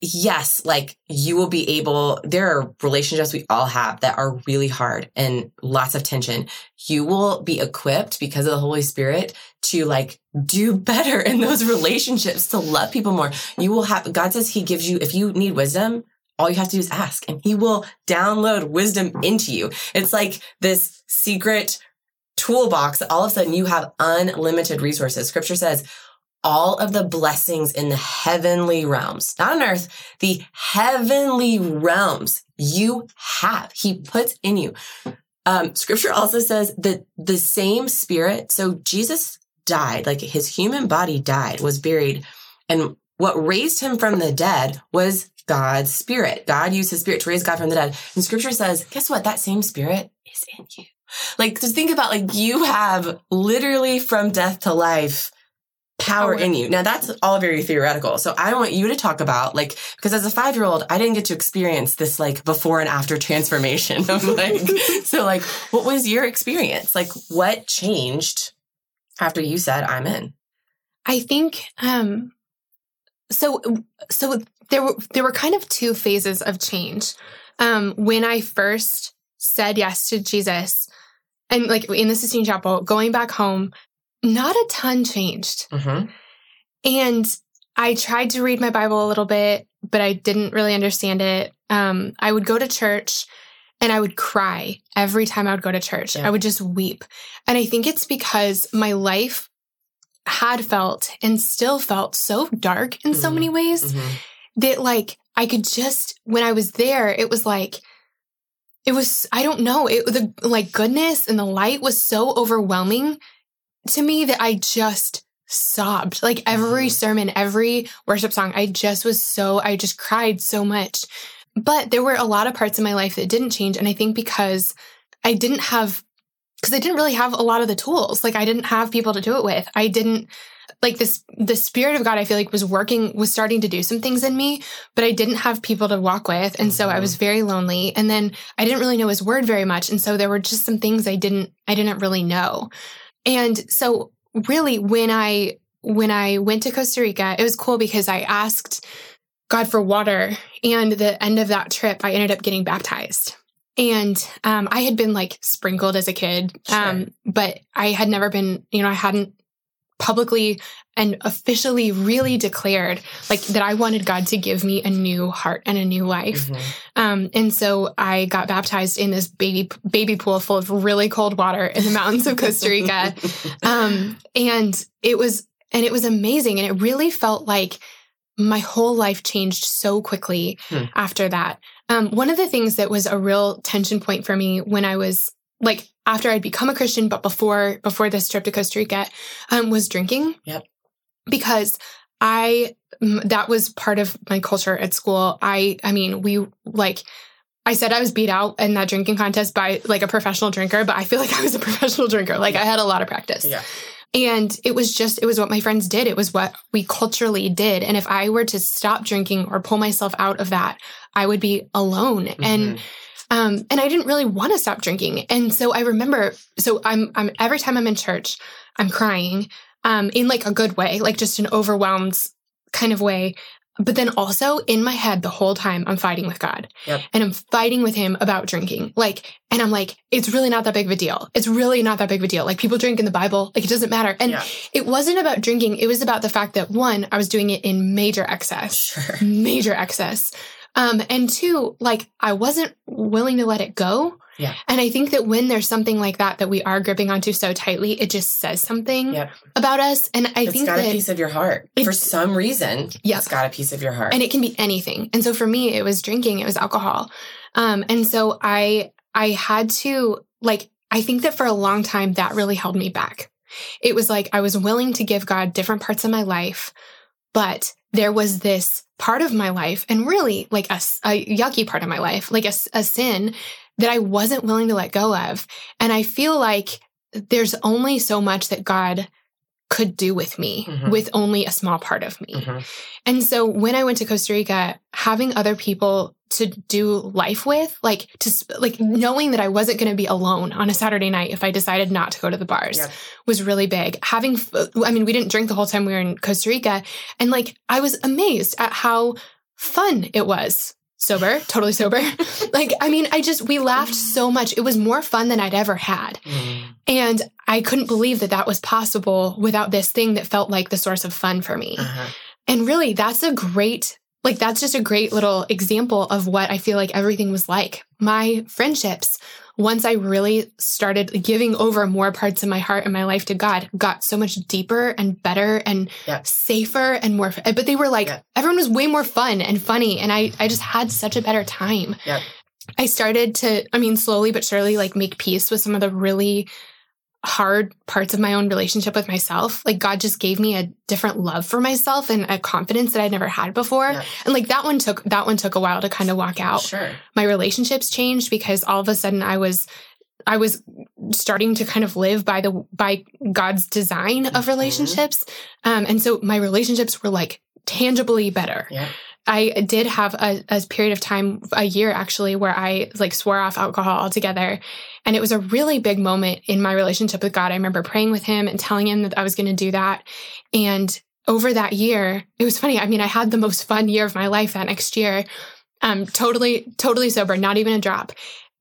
yes, like you will be able, there are relationships we all have that are really hard and lots of tension. You will be equipped because of the Holy Spirit to like do better in those relationships, to love people more. You will have, God says he gives you, if you need wisdom, all you have to do is ask and he will download wisdom into you. It's like this secret toolbox. All of a sudden you have unlimited resources. Scripture says, all of the blessings in the heavenly realms, not on earth, the heavenly realms you have. He puts in you. Um, scripture also says that the same spirit, so Jesus died, like his human body died, was buried. And what raised him from the dead was God's spirit. God used his spirit to raise God from the dead. And scripture says, guess what? That same spirit is in you. Like, just think about like you have literally from death to life power in you. Now that's all very theoretical. So I want you to talk about like, because as a five year old, I didn't get to experience this like before and after transformation of like, so like, what was your experience? Like what changed after you said I'm in? I think, um, so, so there were, there were kind of two phases of change. Um, when I first said yes to Jesus and like in the Sistine Chapel, going back home, not a ton changed. Mm-hmm. And I tried to read my Bible a little bit, but I didn't really understand it. Um, I would go to church and I would cry every time I would go to church. Yeah. I would just weep. And I think it's because my life had felt and still felt so dark in mm-hmm. so many ways mm-hmm. that like I could just, when I was there, it was like, it was, I don't know, it, the like goodness and the light was so overwhelming to me that I just sobbed. Like every mm-hmm. sermon, every worship song, I just was so, I just cried so much. But there were a lot of parts of my life that didn't change. And I think because I didn't have, because I didn't really have a lot of the tools. Like I didn't have people to do it with. I didn't, like this, the spirit of God, I feel like was working, was starting to do some things in me, but I didn't have people to walk with. And mm-hmm. so I was mm-hmm. very lonely. And then I didn't really know his word very much. And so there were just some things I didn't, I didn't really know. And so really when I when I went to Costa Rica, it was cool because I asked God for water and the end of that trip I ended up getting baptized. And um, I had been like sprinkled as a kid, sure. um, but I had never been, you know, I hadn't publicly and officially really declared like that I wanted God to give me a new heart and a new life. Mm-hmm. Um, and so I got baptized in this baby baby pool full of really cold water in the mountains of Costa Rica. um, and it was and it was amazing. And it really felt like my whole life changed so quickly hmm. after that. Um, one of the things that was a real tension point for me when I was like after I'd become a Christian, but before before this trip to Costa Rica, um, was drinking. Yep. Because I that was part of my culture at school. I I mean, we like I said I was beat out in that drinking contest by like a professional drinker, but I feel like I was a professional drinker. Like I had a lot of practice. Yeah. And it was just, it was what my friends did. It was what we culturally did. And if I were to stop drinking or pull myself out of that, I would be alone. Mm-hmm. And um, and I didn't really want to stop drinking. And so I remember, so I'm, I'm every time I'm in church, I'm crying, um, in like a good way, like just an overwhelmed kind of way. But then also in my head, the whole time I'm fighting with God yep. and I'm fighting with him about drinking. Like, and I'm like, it's really not that big of a deal. It's really not that big of a deal. Like people drink in the Bible, like it doesn't matter. And yeah. it wasn't about drinking. It was about the fact that one, I was doing it in major excess, sure. major excess. Um, and two, like I wasn't willing to let it go. Yeah. And I think that when there's something like that that we are gripping onto so tightly, it just says something yep. about us. And I it's think got that a piece of your heart for some reason. Yeah, it's got a piece of your heart, and it can be anything. And so for me, it was drinking, it was alcohol. Um, and so I I had to like I think that for a long time that really held me back. It was like I was willing to give God different parts of my life, but there was this part of my life and really like a, a yucky part of my life, like a, a sin that I wasn't willing to let go of. And I feel like there's only so much that God could do with me mm-hmm. with only a small part of me. Mm-hmm. And so when I went to Costa Rica, having other people to do life with, like to like knowing that I wasn't going to be alone on a Saturday night if I decided not to go to the bars yep. was really big. Having I mean we didn't drink the whole time we were in Costa Rica and like I was amazed at how fun it was. Sober, totally sober. like, I mean, I just, we laughed so much. It was more fun than I'd ever had. Mm. And I couldn't believe that that was possible without this thing that felt like the source of fun for me. Uh-huh. And really, that's a great, like, that's just a great little example of what I feel like everything was like. My friendships, once I really started giving over more parts of my heart and my life to God, got so much deeper and better and Yeah. safer and more. But they were like, Yeah. everyone was way more fun and funny. And I, I just had such a better time. Yep. I started to, I mean, slowly but surely, like make peace with some of the really hard parts of my own relationship with myself. Like God just gave me a different love for myself and a confidence that I'd never had before. Yeah. And like that one took that one took a while to kind of walk out. Sure. My relationships changed because all of a sudden I was I was starting to kind of live by the by God's design of Mhm. relationships. Um and so my relationships were like tangibly better. Yeah. I did have a, a period of time, a year actually, where I like swore off alcohol altogether. And it was a really big moment in my relationship with God. I remember praying with him and telling him that I was going to do that. And over that year, it was funny. I mean, I had the most fun year of my life that next year. Um, totally, totally sober, not even a drop.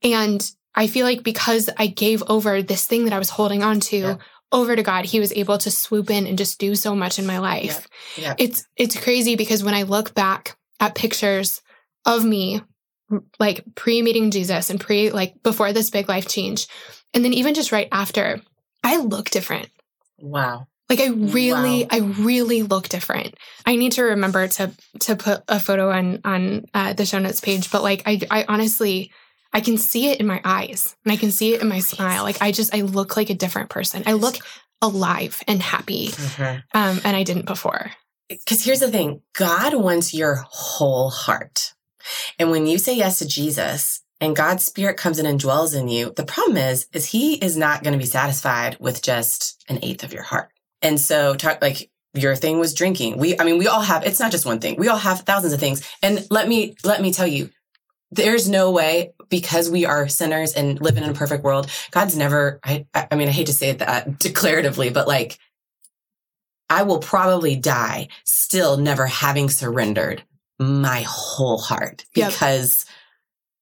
And I feel like because I gave over this thing that I was holding on to Yeah. Over to God, he was able to swoop in and just do so much in my life Yeah. it's it's crazy because when I look back at pictures of me like pre meeting Jesus and pre like before this big life change and then even just right after I look different Wow. like I really Wow. I really look different I need to remember to to put a photo on on uh, the show notes page but like I I honestly I can see it in my eyes and I can see it in my smile like I just I look like a different person I look alive and happy um and I didn't before Because here's the thing God wants your whole heart. And when you say yes to Jesus and God's spirit comes in and dwells in you, the problem is, is he is not going to be satisfied with just an eighth of your heart. And so talk like your thing was drinking. We, I mean, we all have, it's not just one thing. We all have thousands of things. And let me, let me tell you, there's no way because we are sinners and live in a perfect world. God's never, I, I mean, I hate to say it that declaratively, but like, I will probably die still never having surrendered my whole heart Yep. because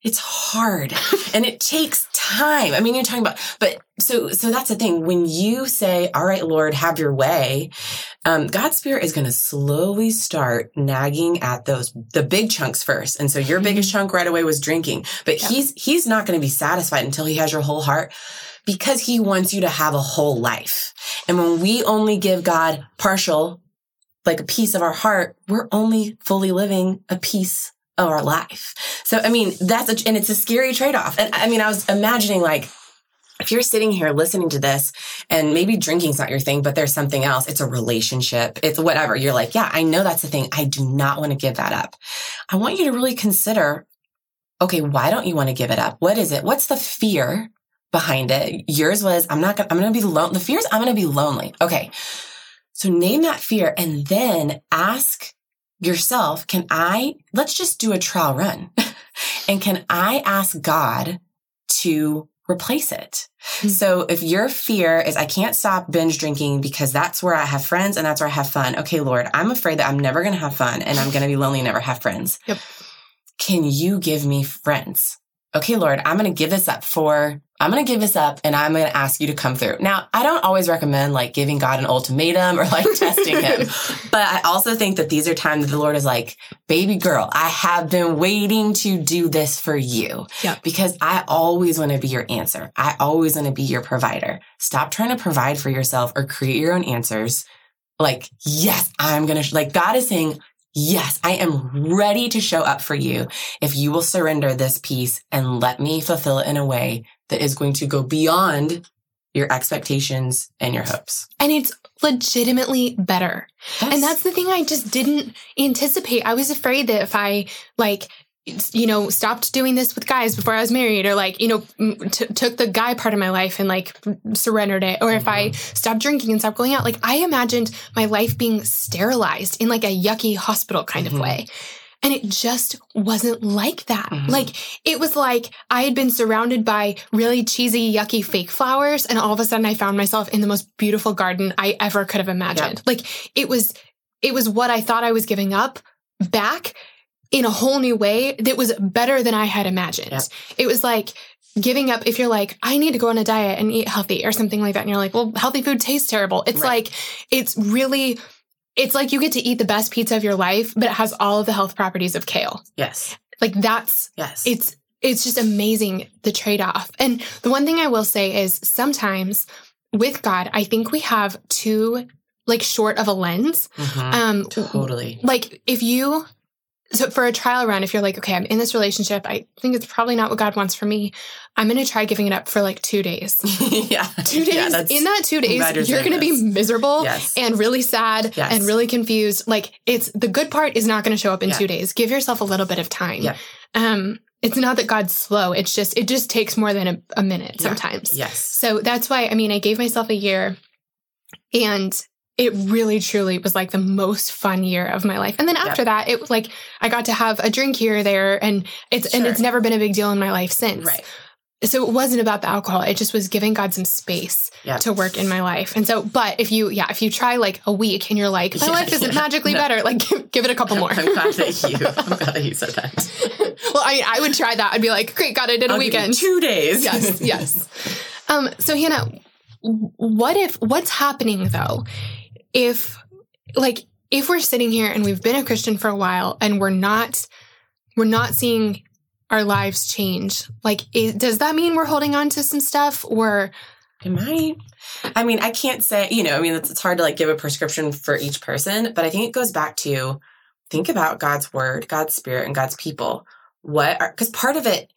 it's hard and it takes time. I mean, you're talking about, but so, so that's the thing. When you say, all right, Lord, have your way, um, God's spirit is going to slowly start nagging at those, the big chunks first. And so your biggest chunk right away was drinking, but Yep. he's, he's not going to be satisfied until he has your whole heart because he wants you to have a whole life. And when we only give God partial, like a piece of our heart, we're only fully living a piece of our life. So, I mean, that's a, and it's a scary trade off. And I mean, I was imagining like, if you're sitting here listening to this and maybe drinking's not your thing, but there's something else, it's a relationship, it's whatever. You're like, yeah, I know that's the thing. I do not want to give that up. I want you to really consider, okay, why don't you want to give it up? What is it? What's the fear behind it? Yours was, I'm not gonna, I'm going to be alone. The fear is I'm going to be lonely. Okay. So name that fear and then ask yourself, can I, let's just do a trial run. and can I ask God to replace it? Hmm. So if your fear is I can't stop binge drinking because that's where I have friends and that's where I have fun. Okay, Lord, I'm afraid that I'm never going to have fun and I'm going to be lonely and never have friends. Yep. Can you give me friends? Okay, Lord, I'm going to give this up for, I'm going to give this up and I'm going to ask you to come through. Now, I don't always recommend like giving God an ultimatum or like testing him, but I also think that these are times that the Lord is like, baby girl, I have been waiting to do this for you Yep. because I always want to be your answer. I always want to be your provider. Stop trying to provide for yourself or create your own answers. Like, yes, I'm going to, like, God is saying, yes, I am ready to show up for you if you will surrender this piece and let me fulfill it in a way that is going to go beyond your expectations and your hopes. and it's legitimately better. And that's the thing I just didn't anticipate. I was afraid that if I like you know stopped doing this with guys before I was married or like you know t- took the guy part of my life and like surrendered it or if I stopped drinking and stopped going out like I imagined my life being sterilized in like a yucky hospital kind Mhm. of way. And it just wasn't like that. Mhm. Like it was like I had been surrounded by really cheesy, yucky fake flowers, and all of a sudden I found myself in the most beautiful garden I ever could have imagined. Like it was, it was what I thought I was giving up back in a whole new way that was better than I had imagined. Yep. It was like giving up if you're like, I need to go on a diet and eat healthy or something like that. And you're like, well, healthy food tastes terrible. It's Right. like, it's really, it's like you get to eat the best pizza of your life, but it has all of the health properties of kale. Yes. Like that's, Yes. it's, it's just amazing the trade off. And the one thing I will say is sometimes with God, I think we have too like short of a lens. Mhm. Um, totally. like if you so for a trial run if you're like okay i'm in this relationship i think it's probably not what god wants for me i'm going to try giving it up for like two days yeah. two days Yeah, in that two I'm glad you're days you're going to be miserable Yes. and really sad Yes. and really confused like it's the good part is not going to show up in Yeah. two days give yourself a little bit of time Yeah. um it's not that god's slow it's just it just takes more than a, a minute sometimes Yes. so that's why, I mean, I gave myself a year and it really truly was like the most fun year of my life. And then after that, it was like I got to have a drink here or there and it's and it's never been a big deal in my life since. Right. So it wasn't about the alcohol. It just was giving God some space Yeah. to work in my life. And so, but if you, yeah, if you try like a week and you're like, my Yeah, life isn't yeah. magically No. better, like give, give it a couple more. I'm glad that you. I'm glad that you said that. well, I mean, I would try that. I'd be like, great, God, I did a I'll you weekend. two days. yes, yes. Um, so Hanna, what if what's happening though? If like if we're sitting here and we've been a Christian for a while and we're not we're not seeing our lives change, like i does that mean we're holding on to some stuff or It might. I mean, I can't say, you know, I mean, it's, it's hard to like give a prescription for each person, but I think it goes back to think about God's word, God's spirit, and God's people. What are, because part of it,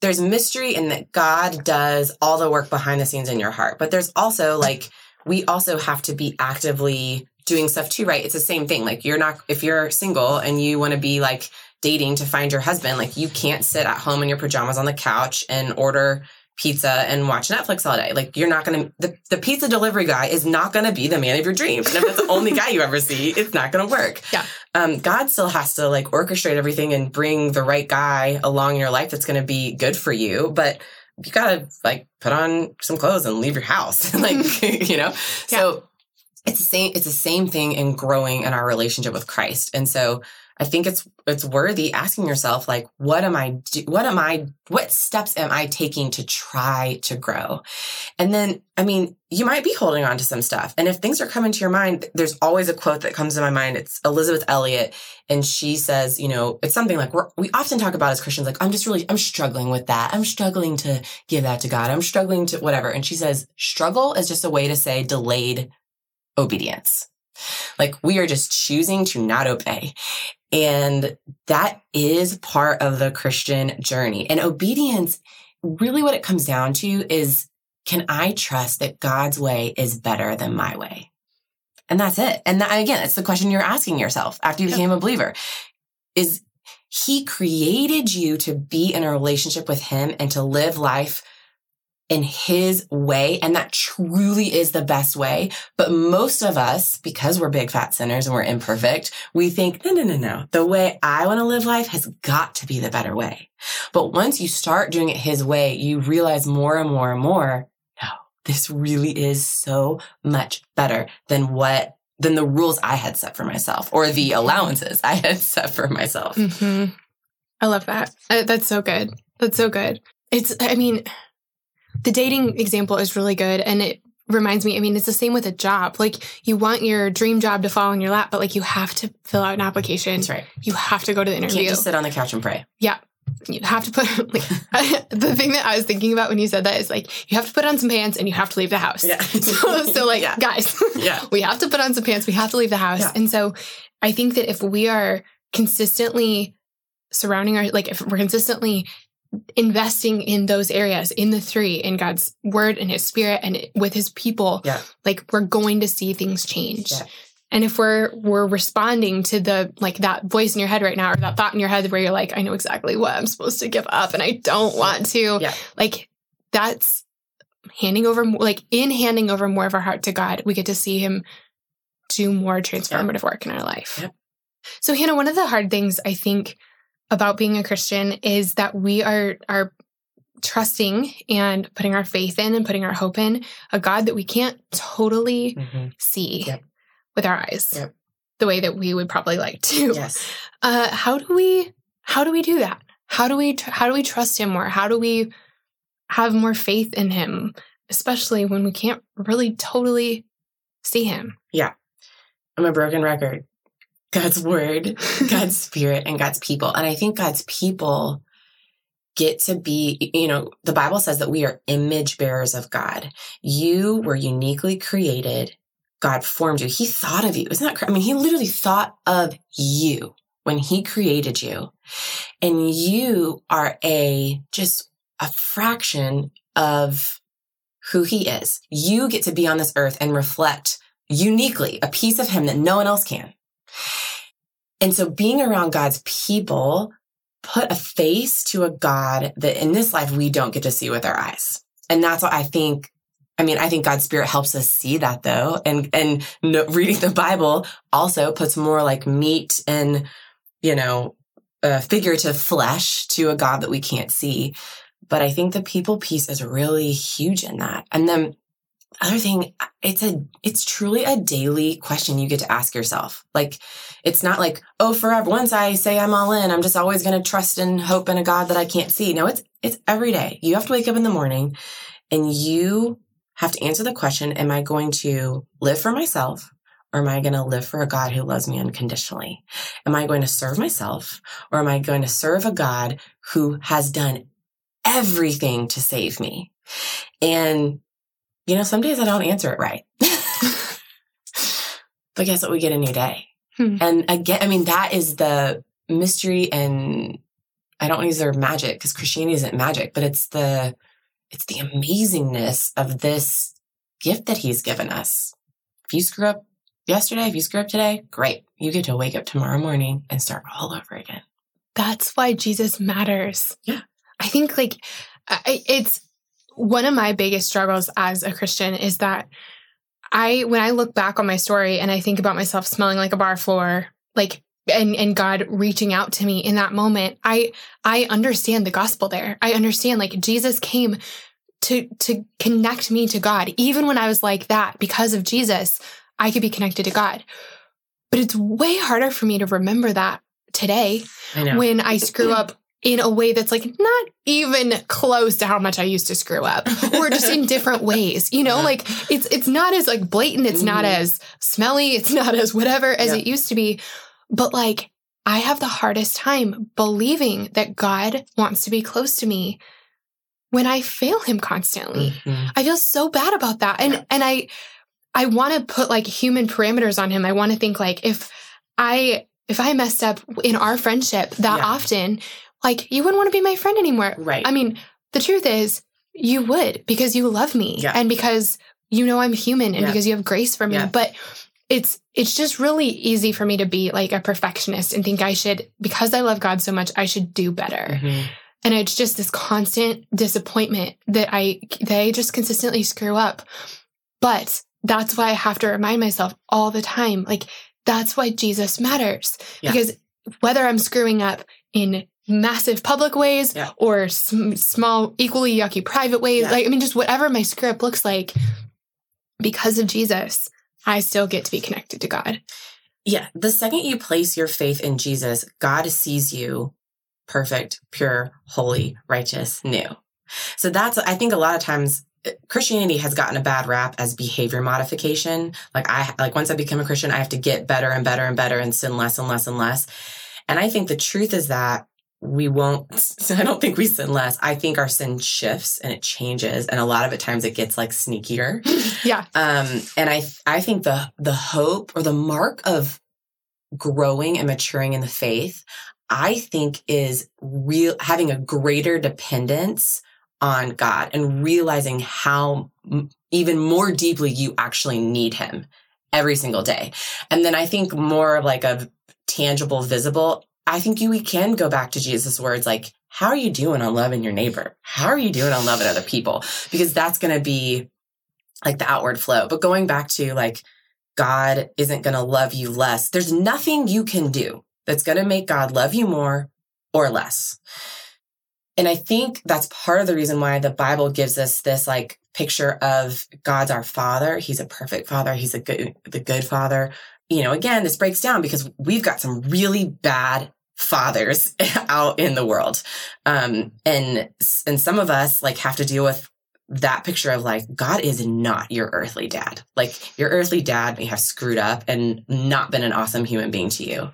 there's mystery in that God does all the work behind the scenes in your heart, but there's also like, we also have to be actively doing stuff too, right? It's the same thing. Like, you're not, if you're single and you want to be like dating to find your husband, like, you can't sit at home in your pajamas on the couch and order pizza and watch Netflix all day. Like you're not gonna the, the pizza delivery guy is not gonna be the man of your dreams. And if that's the only guy you ever see, it's not gonna work. Yeah. Um, God still has to like orchestrate everything and bring the right guy along in your life that's gonna be good for you. But you gotta like put on some clothes and leave your house. like, you know? So it's the same it's the same thing in growing in our relationship with Christ. And so I think it's it's worthy asking yourself like what am I do, what am I what steps am I taking to try to grow? And then I mean, you might be holding on to some stuff. And if things are coming to your mind, there's always a quote that comes to my mind. It's Elisabeth Elliot and she says, you know, it's something like we often talk about as Christians like I'm just really I'm struggling with that. I'm struggling to give that to God. I'm struggling to whatever. And she says struggle is just a way to say delayed obedience. Like we are just choosing to not obey. And that is part of the Christian journey. And obedience, really what it comes down to is can I trust that God's way is better than my way? And that's it. And that, again, it's the question you're asking yourself after you became a believer is he created you to be in a relationship with him and to live life in his way. And that truly is the best way. But most of us, because we're big fat sinners and we're imperfect, we think, no, no, no, no. The way I want to live life has got to be the better way. But once you start doing it his way, you realize more and more and more, no, this really is so much better than what, than the rules I had set for myself or the allowances I had set for myself. hmm I love that. That's so good. That's so good. It's, I mean, the dating example is really good. And it reminds me, I mean, it's the same with a job. Like, you want your dream job to fall in your lap, but like, you have to fill out an application. That's right. You have to go to the You interview. can't just sit on the couch and pray. Yeah. You have to put, like, the thing that I was thinking about when you said that is like, you have to put on some pants and you have to leave the house. Yeah. so, so, like, Yeah. guys, Yeah. we have to put on some pants. We have to leave the house. Yeah. And so I think that if we are consistently surrounding our, like, if we're consistently investing in those areas, in the three, in God's word and his spirit and with his people, Yeah. like, we're going to see things change. Yeah. And if we're we're responding to the like that voice in your head right now or that thought in your head where you're like, I know exactly what I'm supposed to give up and I don't want to. Yeah. Like that's handing over like in handing over more of our heart to God, we get to see him do more transformative work in our life. So Hanna, one of the hard things I think about being a Christian is that we are are trusting and putting our faith in and putting our hope in a God that we can't totally Mhm. see Yep. with our eyes. Yep. the way that we would probably like to. Yes. Uh, how do we how do we do that? How do we how do we trust him more? How do we have more faith in him, especially when we can't really totally see him? Yeah, I'm a broken record. God's word, God's spirit, and God's people. And I think God's people get to be, you know, the Bible says that we are image bearers of God. You were uniquely created. God formed you. He thought of you. Isn't that? I mean, he literally thought of you when he created you. And you are a, just a fraction of who he is. You get to be on this earth and reflect uniquely a piece of him that no one else can. And so being around God's people put a face to a God that in this life we don't get to see with our eyes. And that's what I think. I mean, I think God's spirit helps us see that though. And, and no, reading the Bible also puts more like meat and, you know, figurative flesh to a God that we can't see. But I think the people piece is really huge in that. And then other thing, uh, it's a, it's truly a daily question you get to ask yourself. Like, it's not like, oh, forever. Once I say I'm all in, I'm just always going to trust and hope in a God that I can't see. No, it's, it's every day. You have to wake up in the morning and you have to answer the question, am I going to live for myself? Or am I going to live for a God who loves me unconditionally? Am I going to serve myself or am I going to serve a God who has done everything to save me? And you know, some days I don't answer it right. but guess what? We get a new day. Hmm. And again, I mean, that is the mystery and I don't use the word magic because Christianity isn't magic, but it's the, it's the amazingness of this gift that he's given us. If you screw up yesterday, if you screw up today, great. You get to wake up tomorrow morning and start all over again. That's why Jesus matters. Yeah. I think like I, it's one of my biggest struggles as a Christian is that I, when I look back on my story and I think about myself smelling like a bar floor, like, and, and God reaching out to me in that moment, I, I understand the gospel there. I understand like Jesus came to, to connect me to God. Even when I was like that, because of Jesus, I could be connected to God. But it's way harder for me to remember that today I when I screw up in a way that's like not even close to how much I used to screw up or just in different ways. You know, Yeah. like it's it's not as like blatant, it's not Mhm. as smelly, it's not as whatever as Yeah. it used to be. But like I have the hardest time believing that God wants to be close to me when I fail him constantly. Mhm. I feel so bad about that. And Yeah. and I I want to put like human parameters on him. I want to think like if I if I messed up in our friendship that often, like you wouldn't want to be my friend anymore. Right. I mean, the truth is you would because you love me Yeah. and because you know I'm human and Yeah. because you have grace for me. Yeah. But it's it's just really easy for me to be like a perfectionist and think I should because I love God so much I should do better Mhm. and it's just this constant disappointment that I that I just consistently screw up. But that's why I have to remind myself all the time, like that's why Jesus matters because whether I'm screwing up in massive public ways Yeah. or sm- small, equally yucky private ways, Yeah. like I mean, just whatever my script looks like, because of Jesus, I still get to be connected to God. Yeah. The second you place your faith in Jesus, God sees you perfect, pure, holy, righteous, new. So that's, I think a lot of times uh, Christianity has gotten a bad rap as behavior modification. Like I, like once I become a Christian, I have to get better and better and better and sin less and less and less. And I think the truth is that we won't, so I don't think we sin less. I think our sin shifts and it changes. And a lot of it times it gets like sneakier. Yeah. Um, and I, I think the, the hope or the mark of growing and maturing in the faith, I think is real, having a greater dependence on God and realizing how m- even more deeply you actually need him every single day. And then I think more of like a tangible, visible, I think you, we can go back to Jesus' words like, how are you doing on loving your neighbor? How are you doing on loving other people? Because that's going to be like the outward flow. But going back to like, God isn't going to love you less. There's nothing you can do that's going to make God love you more or less. And I think that's part of the reason why the Bible gives us this like picture of God's our father. He's a perfect father. He's a good, the good father. you know, again, this breaks down because we've got some really bad fathers out in the world. Um, and, and some of us like have to deal with that picture of like, God is not your earthly dad. Like your earthly dad may have screwed up and not been an awesome human being to you.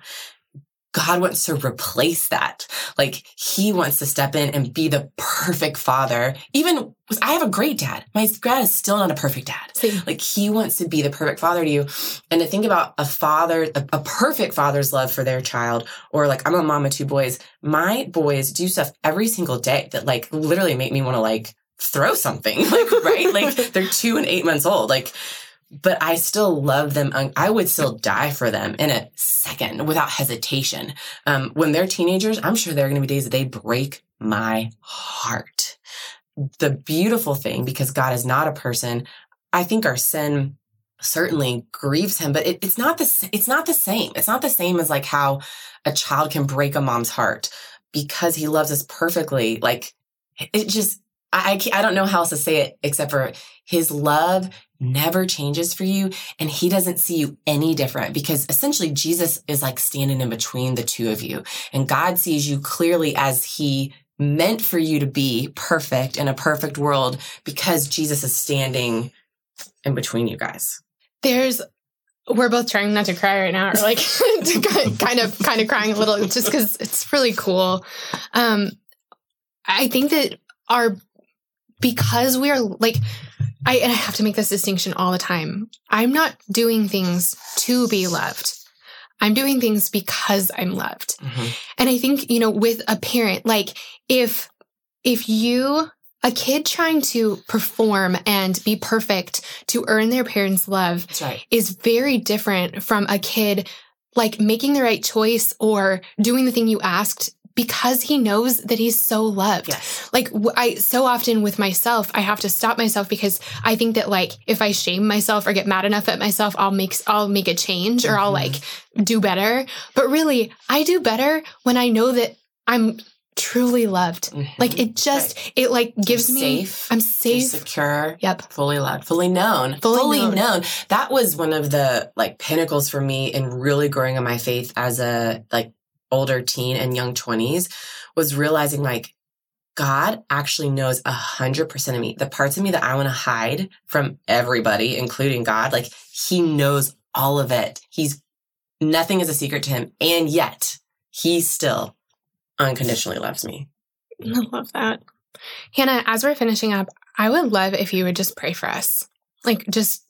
God wants to replace that. Like he wants to step in and be the perfect father. Even I have a great dad. My dad is still not a perfect dad. Like he wants to be the perfect father to you. And to think about a father, a, a perfect father's love for their child, or like I'm a mom of two boys. My boys do stuff every single day that like literally make me want to like throw something. Like, right? like they're two and eight months old. Like, but I still love them. I would still die for them in a second without hesitation. Um, when they're teenagers, I'm sure there are going to be days that they break my heart. The beautiful thing, because God is not a person, I think our sin certainly grieves him, but it, it's not the, it's not the same. It's not the same as like how a child can break a mom's heart because he loves us perfectly. Like it just, I, I don't know how else to say it except for his love never changes for you and he doesn't see you any different because essentially Jesus is like standing in between the two of you and God sees you clearly as he meant for you to be perfect in a perfect world because Jesus is standing in between you guys. There's we're both trying not to cry right now or like kind of kind of crying a little just cuz it's really cool. Um I think that our because we are like I and I have to make this distinction all the time. I'm not doing things to be loved. I'm doing things because I'm loved. Mm-hmm. And I think, you know, with a parent, like if if you a kid trying to perform and be perfect to earn their parents' love right. is very different from a kid like making the right choice or doing the thing you asked because he knows that he's so loved. Yes. Like I so often with myself, I have to stop myself because I think that like if I shame myself or get mad enough at myself, I'll make I'll make a change or mm-hmm. I'll like do better. But really, I do better when I know that I'm truly loved. Mm-hmm. Like it just right. it like gives You're me safe. I'm safe, secure. Yep. Fully loved, fully known. Fully, fully known. known. That was one of the like pinnacles for me in really growing in my faith as a like older teen and young 20s was realizing like God actually knows a hundred percent of me. The parts of me that I want to hide from everybody, including God, like he knows all of it. He's nothing is a secret to him. And yet he still unconditionally loves me. I love that. Hanna, as we're finishing up, I would love if you would just pray for us. Like just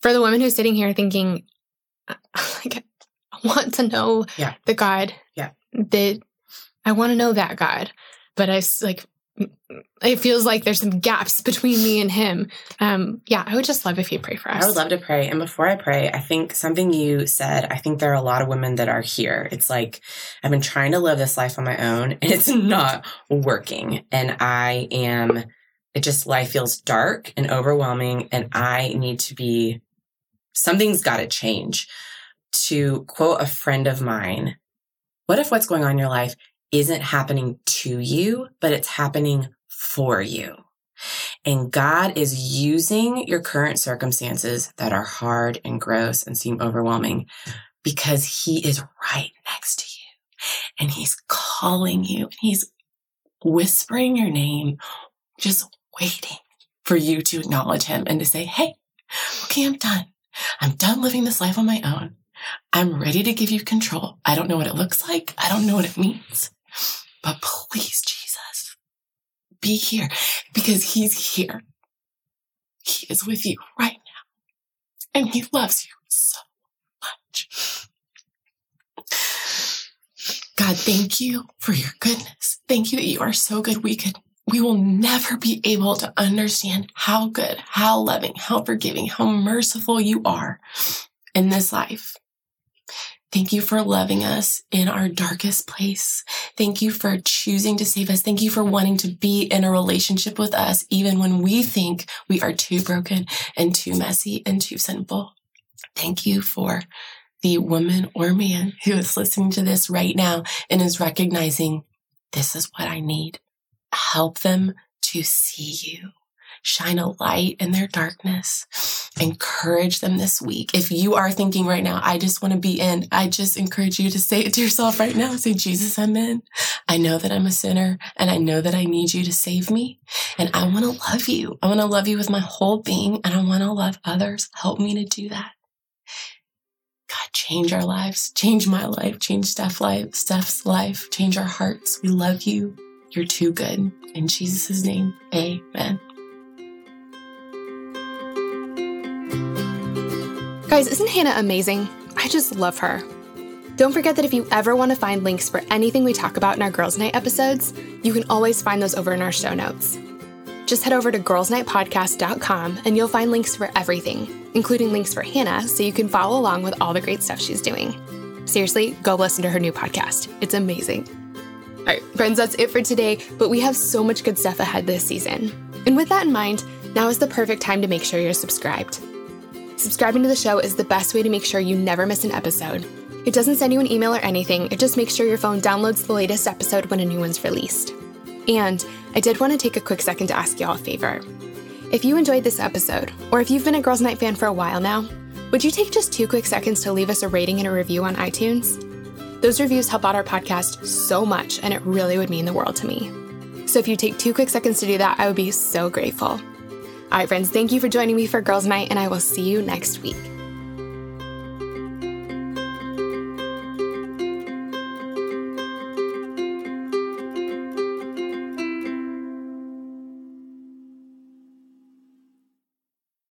for the woman who's sitting here thinking, like, want to know yeah. the God yeah. that I want to know that God. But I like, it feels like there's some gaps between me and him. Um, yeah, I would just love if you pray for us. I would love to pray. And before I pray, I think something you said, I think there are a lot of women that are here. It's like, I've been trying to live this life on my own and it's not working. And I am, it just, life feels dark and overwhelming. And I need to be, something's got to change to quote a friend of mine, what if what's going on in your life isn't happening to you, but it's happening for you? And God is using your current circumstances that are hard and gross and seem overwhelming because he is right next to you and he's calling you and he's whispering your name, just waiting for you to acknowledge him and to say, Hey, okay, I'm done. I'm done living this life on my own. I'm ready to give you control. I don't know what it looks like. I don't know what it means, but please, Jesus, be here because he's here. He is with you right now and he loves you so much. God, thank you for your goodness. Thank you that you are so good. We could, we will never be able to understand how good, how loving, how forgiving, how merciful you are in this life. Thank you for loving us in our darkest place. Thank you for choosing to save us. Thank you for wanting to be in a relationship with us, even when we think we are too broken and too messy and too sinful. Thank you for the woman or man who is listening to this right now and is recognizing this is what I need. Help them to see you. Shine a light in their darkness encourage them this week. If you are thinking right now, I just want to be in, I just encourage you to say it to yourself right now. Say, Jesus, I'm in. I know that I'm a sinner and I know that I need you to save me. And I want to love you. I want to love you with my whole being and I want to love others. Help me to do that. God, change our lives, change my life, change Steph's life, Steph's life, change our hearts. We love you. You're too good. In Jesus' name, amen. Guys, isn't Hanna amazing? I just love her. Don't forget that if you ever want to find links for anything we talk about in our Girls Night episodes, you can always find those over in our show notes. Just head over to girlsnightpodcast.com and you'll find links for everything, including links for Hanna so you can follow along with all the great stuff she's doing. Seriously, go listen to her new podcast. It's amazing. All right, friends, that's it for today, but we have so much good stuff ahead this season. And with that in mind, now is the perfect time to make sure you're subscribed. Subscribing to the show is the best way to make sure you never miss an episode. It doesn't send you an email or anything, it just makes sure your phone downloads the latest episode when a new one's released. And I did want to take a quick second to ask y'all a favor. If you enjoyed this episode, or if you've been a Girls Night fan for a while now, would you take just two quick seconds to leave us a rating and a review on iTunes? Those reviews help out our podcast so much, and it really would mean the world to me. So if you take two quick seconds to do that, I would be so grateful. All right, friends, thank you for joining me for Girls Night, and I will see you next week.